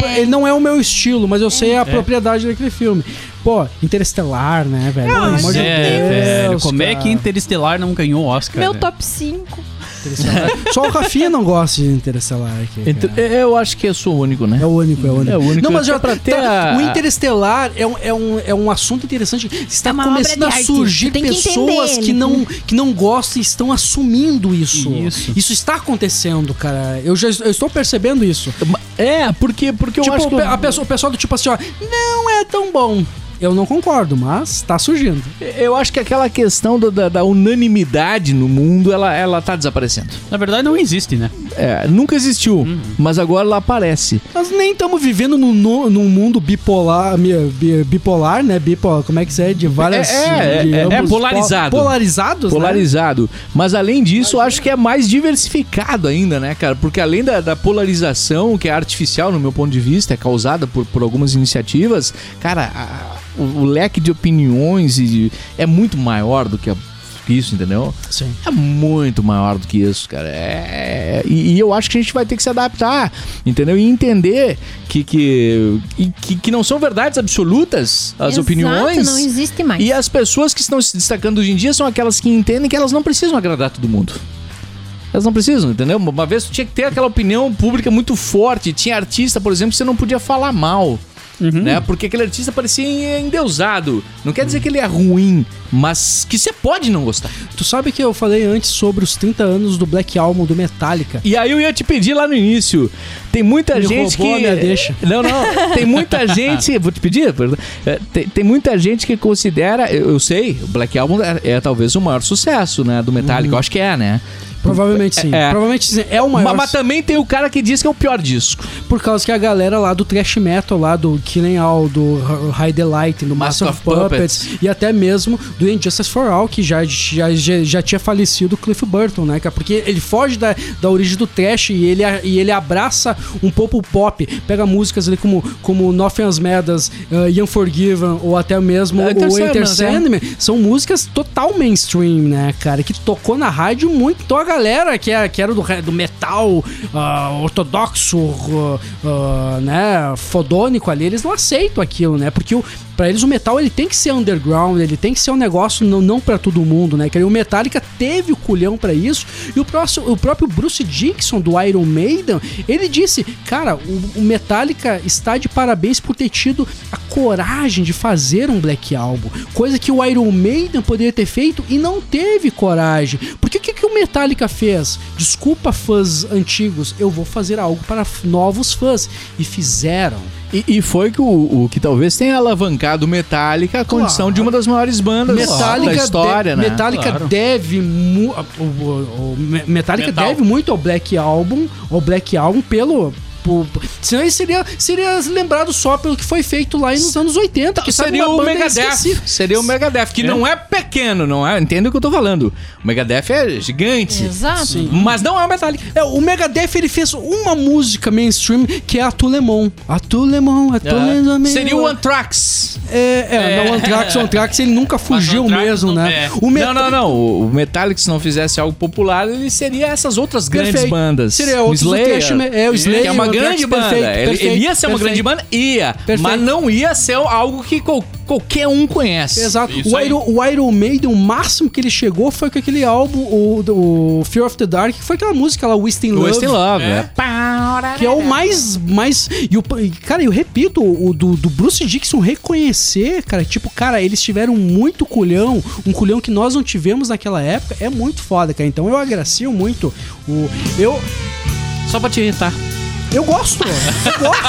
É. Ele não é o meu estilo, mas eu sei a propriedade daquele filme. Pô, Interestelar, né, velho? Pelo amor de é, Deus, velho. Como é que Interestelar não ganhou Oscar? Meu né? top 5. Interestelar. (laughs) Só o Rafinha não gosta de Interestelar aqui. Entre- cara. eu acho que eu sou o único, né? É o único, é o único. É o único. Não, mas já pra ter a- O Interestelar é um, é, um, é um assunto interessante. Está É começando a surgir que pessoas entender que ele. não, que não gostam e estão assumindo isso. Isso. está acontecendo, cara. Eu já eu estou percebendo isso. É, porque, porque eu tipo, acho que. o pe- a pessoa, o pessoal do tipo assim, ó, não é tão bom. Eu não concordo, mas tá surgindo. Eu acho que aquela questão do- da, da unanimidade no mundo, ela, ela tá desaparecendo. Na verdade, não existe, né? É, nunca existiu, mas agora ela aparece. Nós nem estamos vivendo num, no- num mundo bipolar, bi- bipolar, né? Bipolar, como é que é? De várias. É, é, de é, é polarizado. po- polarizados, né? Polarizado. Mas além disso, eu acho que é mais diversificado ainda, né, cara? Porque além da, da polarização, que é artificial no meu ponto de vista, é causada por, por algumas iniciativas, cara, a- o, o leque de opiniões e de- é muito maior do que a- isso, entendeu? Sim. É muito maior do que isso, cara. É, e, e eu acho que a gente vai ter que se adaptar, entendeu? E entender que, que, e que, que não são verdades absolutas as Exato, opiniões. não existe mais. E as pessoas que estão se destacando hoje em dia são aquelas que entendem que elas não precisam agradar todo mundo. Elas não precisam, entendeu? Uma vez tu tinha que ter aquela opinião pública muito forte. Tinha artista, por exemplo, que você não podia falar mal. Né? Porque aquele artista parecia endeusado. Não quer dizer que ele é ruim, mas que você pode não gostar. Tu sabe que eu falei antes sobre os 30 anos do Black Album do Metallica. E aí eu ia te pedir lá no início. Tem muita Me gente roubou que. minha deixa. (laughs) Não, não. Tem muita (laughs) gente. Vou te pedir? perdão. É, Tem, tem muita gente que considera. Eu, eu sei, o Black Album é, é talvez o maior sucesso, né? Do Metallica. Eu acho que é, né? Provavelmente sim. É. Provavelmente sim. É o maior. Mas, mas também tem o cara que diz que é o pior disco. Por causa que a galera lá do thrash metal, lá do Killing All, do High Delight, do Master of Puppets, e até mesmo do Injustice for All, que já, já, já, já tinha falecido o Cliff Burton, né, cara? Porque ele foge da, da origem do thrash e ele, e ele abraça um pouco o pop. Pega músicas ali como, como Nothing As Medas, uh, Unforgiven, ou até mesmo É, Enter o Enter Sandman, Sandman. São músicas total mainstream, né, cara? Que tocou na rádio muito. Então a galera que, é, que era do, do metal ah, ortodoxo, ah, ah, né, fodônico ali, eles não aceitam aquilo, né? Porque o, pra eles o metal ele tem que ser underground, ele tem que ser um negócio não, não para todo mundo, né? Que o Metallica teve o culhão pra isso e o, próximo, o próprio Bruce Dickinson do Iron Maiden, ele disse, cara, o, o Metallica está de parabéns por ter tido a coragem de fazer um Black Album, coisa que o Iron Maiden poderia ter feito e não teve coragem. Porque o que o Metallica fez? Desculpa, fãs antigos, eu vou fazer algo para novos fãs. E fizeram. E, e foi que o, o que talvez tenha alavancado o Metallica a condição de uma das maiores bandas Metallica, da história, de- né? Metallica Claro. deve mu- o, o- o Me- Metallica Metal. deve muito ao Black Album, ao Black Album pelo por- senão ele seria, seria lembrado só pelo que foi feito lá nos anos 80, que seria o Megadeth. Seria o Megadeth, que não é pequeno, não é? Entende o que eu tô falando? O Megadeth é gigante. Exato. Mas não é o Metallica. É, o Megadeth ele fez uma música mainstream que é a Tulemon. A Tulemon, a Tulemon. Seria o Anthrax. É, é, não, o Anthrax, o Anthrax ele nunca fugiu mesmo, não- né? é. O Met- Não, não, não. O o Metallica, se não fizesse algo popular, ele seria essas outras grandes Perfeito. bandas. Seria do Slayer, é, o Slayer, que é uma o grande banda. perfeito, ele, perfeito, ele ia ser uma perfeito. grande banda? Ia. Perfeito. Mas não ia ser algo que qual- qualquer um conhece. Exato. Isso O aí. Iron, o Iron Maiden, o máximo que ele chegou foi com aquele álbum, o, o Fear of the Dark, que foi aquela música lá, Wasting Love. Wasting Love, É. é. Que é o mais. mais e o, cara, eu repito, o do, do Bruce Dixon reconhecer, cara, tipo, cara, eles tiveram muito culhão, um culhão que nós não tivemos naquela época, é muito foda, cara. Então eu agracio muito o. Eu. Só pra te irritar. Eu gosto, eu gosto,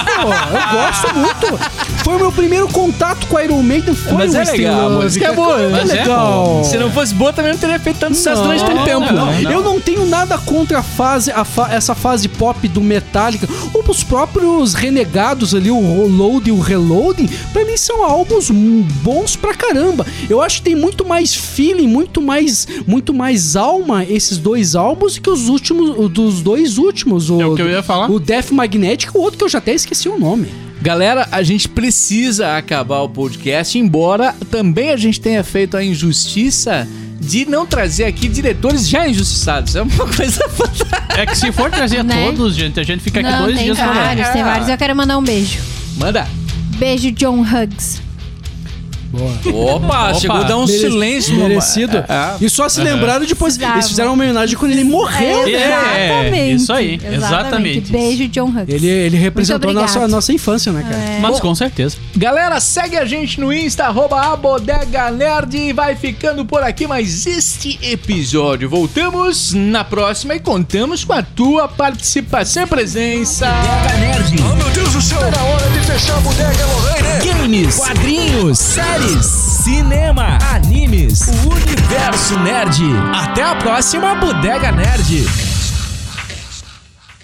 eu gosto muito. Foi o meu primeiro contato com a Iron Maiden, foi Mas o é legal, a Love, música é boa, que mas é legal. Se não fosse boa, também não teria feito tanto sucesso durante tanto tempo. não, não. Eu não tenho nada contra a fase, a fa- essa fase pop do Metallica. Ou os próprios renegados ali, o Load e o Reloading, pra mim são álbuns bons pra caramba. Eu acho que tem muito mais feeling, muito mais, muito mais alma esses dois álbuns que os últimos, dos dois últimos. O, É o que eu ia falar. O Death Magnetic, o outro que eu já até esqueci o nome. Galera, a gente precisa acabar o podcast, embora também a gente tenha feito a injustiça de não trazer aqui diretores já injustiçados. É uma (laughs) coisa fantástica. É que se for trazer Né? todos, gente, a gente fica aqui Não, dois tem dias falando. vários, tem vários. Eu quero mandar um beijo. Manda. Beijo, John Huggs. Opa, chegou a dar um Mere- silêncio. Merecido. É, é. E só se lembraram depois. Eles fizeram uma homenagem quando ele morreu, né? É, Exatamente. isso aí, exatamente. Beijo, John Huggs. Ele, ele representou a nossa, a nossa infância, né, cara? É. Mas com certeza. Galera, segue a gente no Insta, arroba a Bodega Nerd e vai ficando por aqui mais este episódio. Voltamos na próxima e contamos com a tua participação e presença. Nerd. Oh, meu Deus do céu. Era hora de fechar a bodega, Lorraine. Games, quadrinhos, séries, cinema, animes, o universo nerd. Até a próxima Bodega Nerd.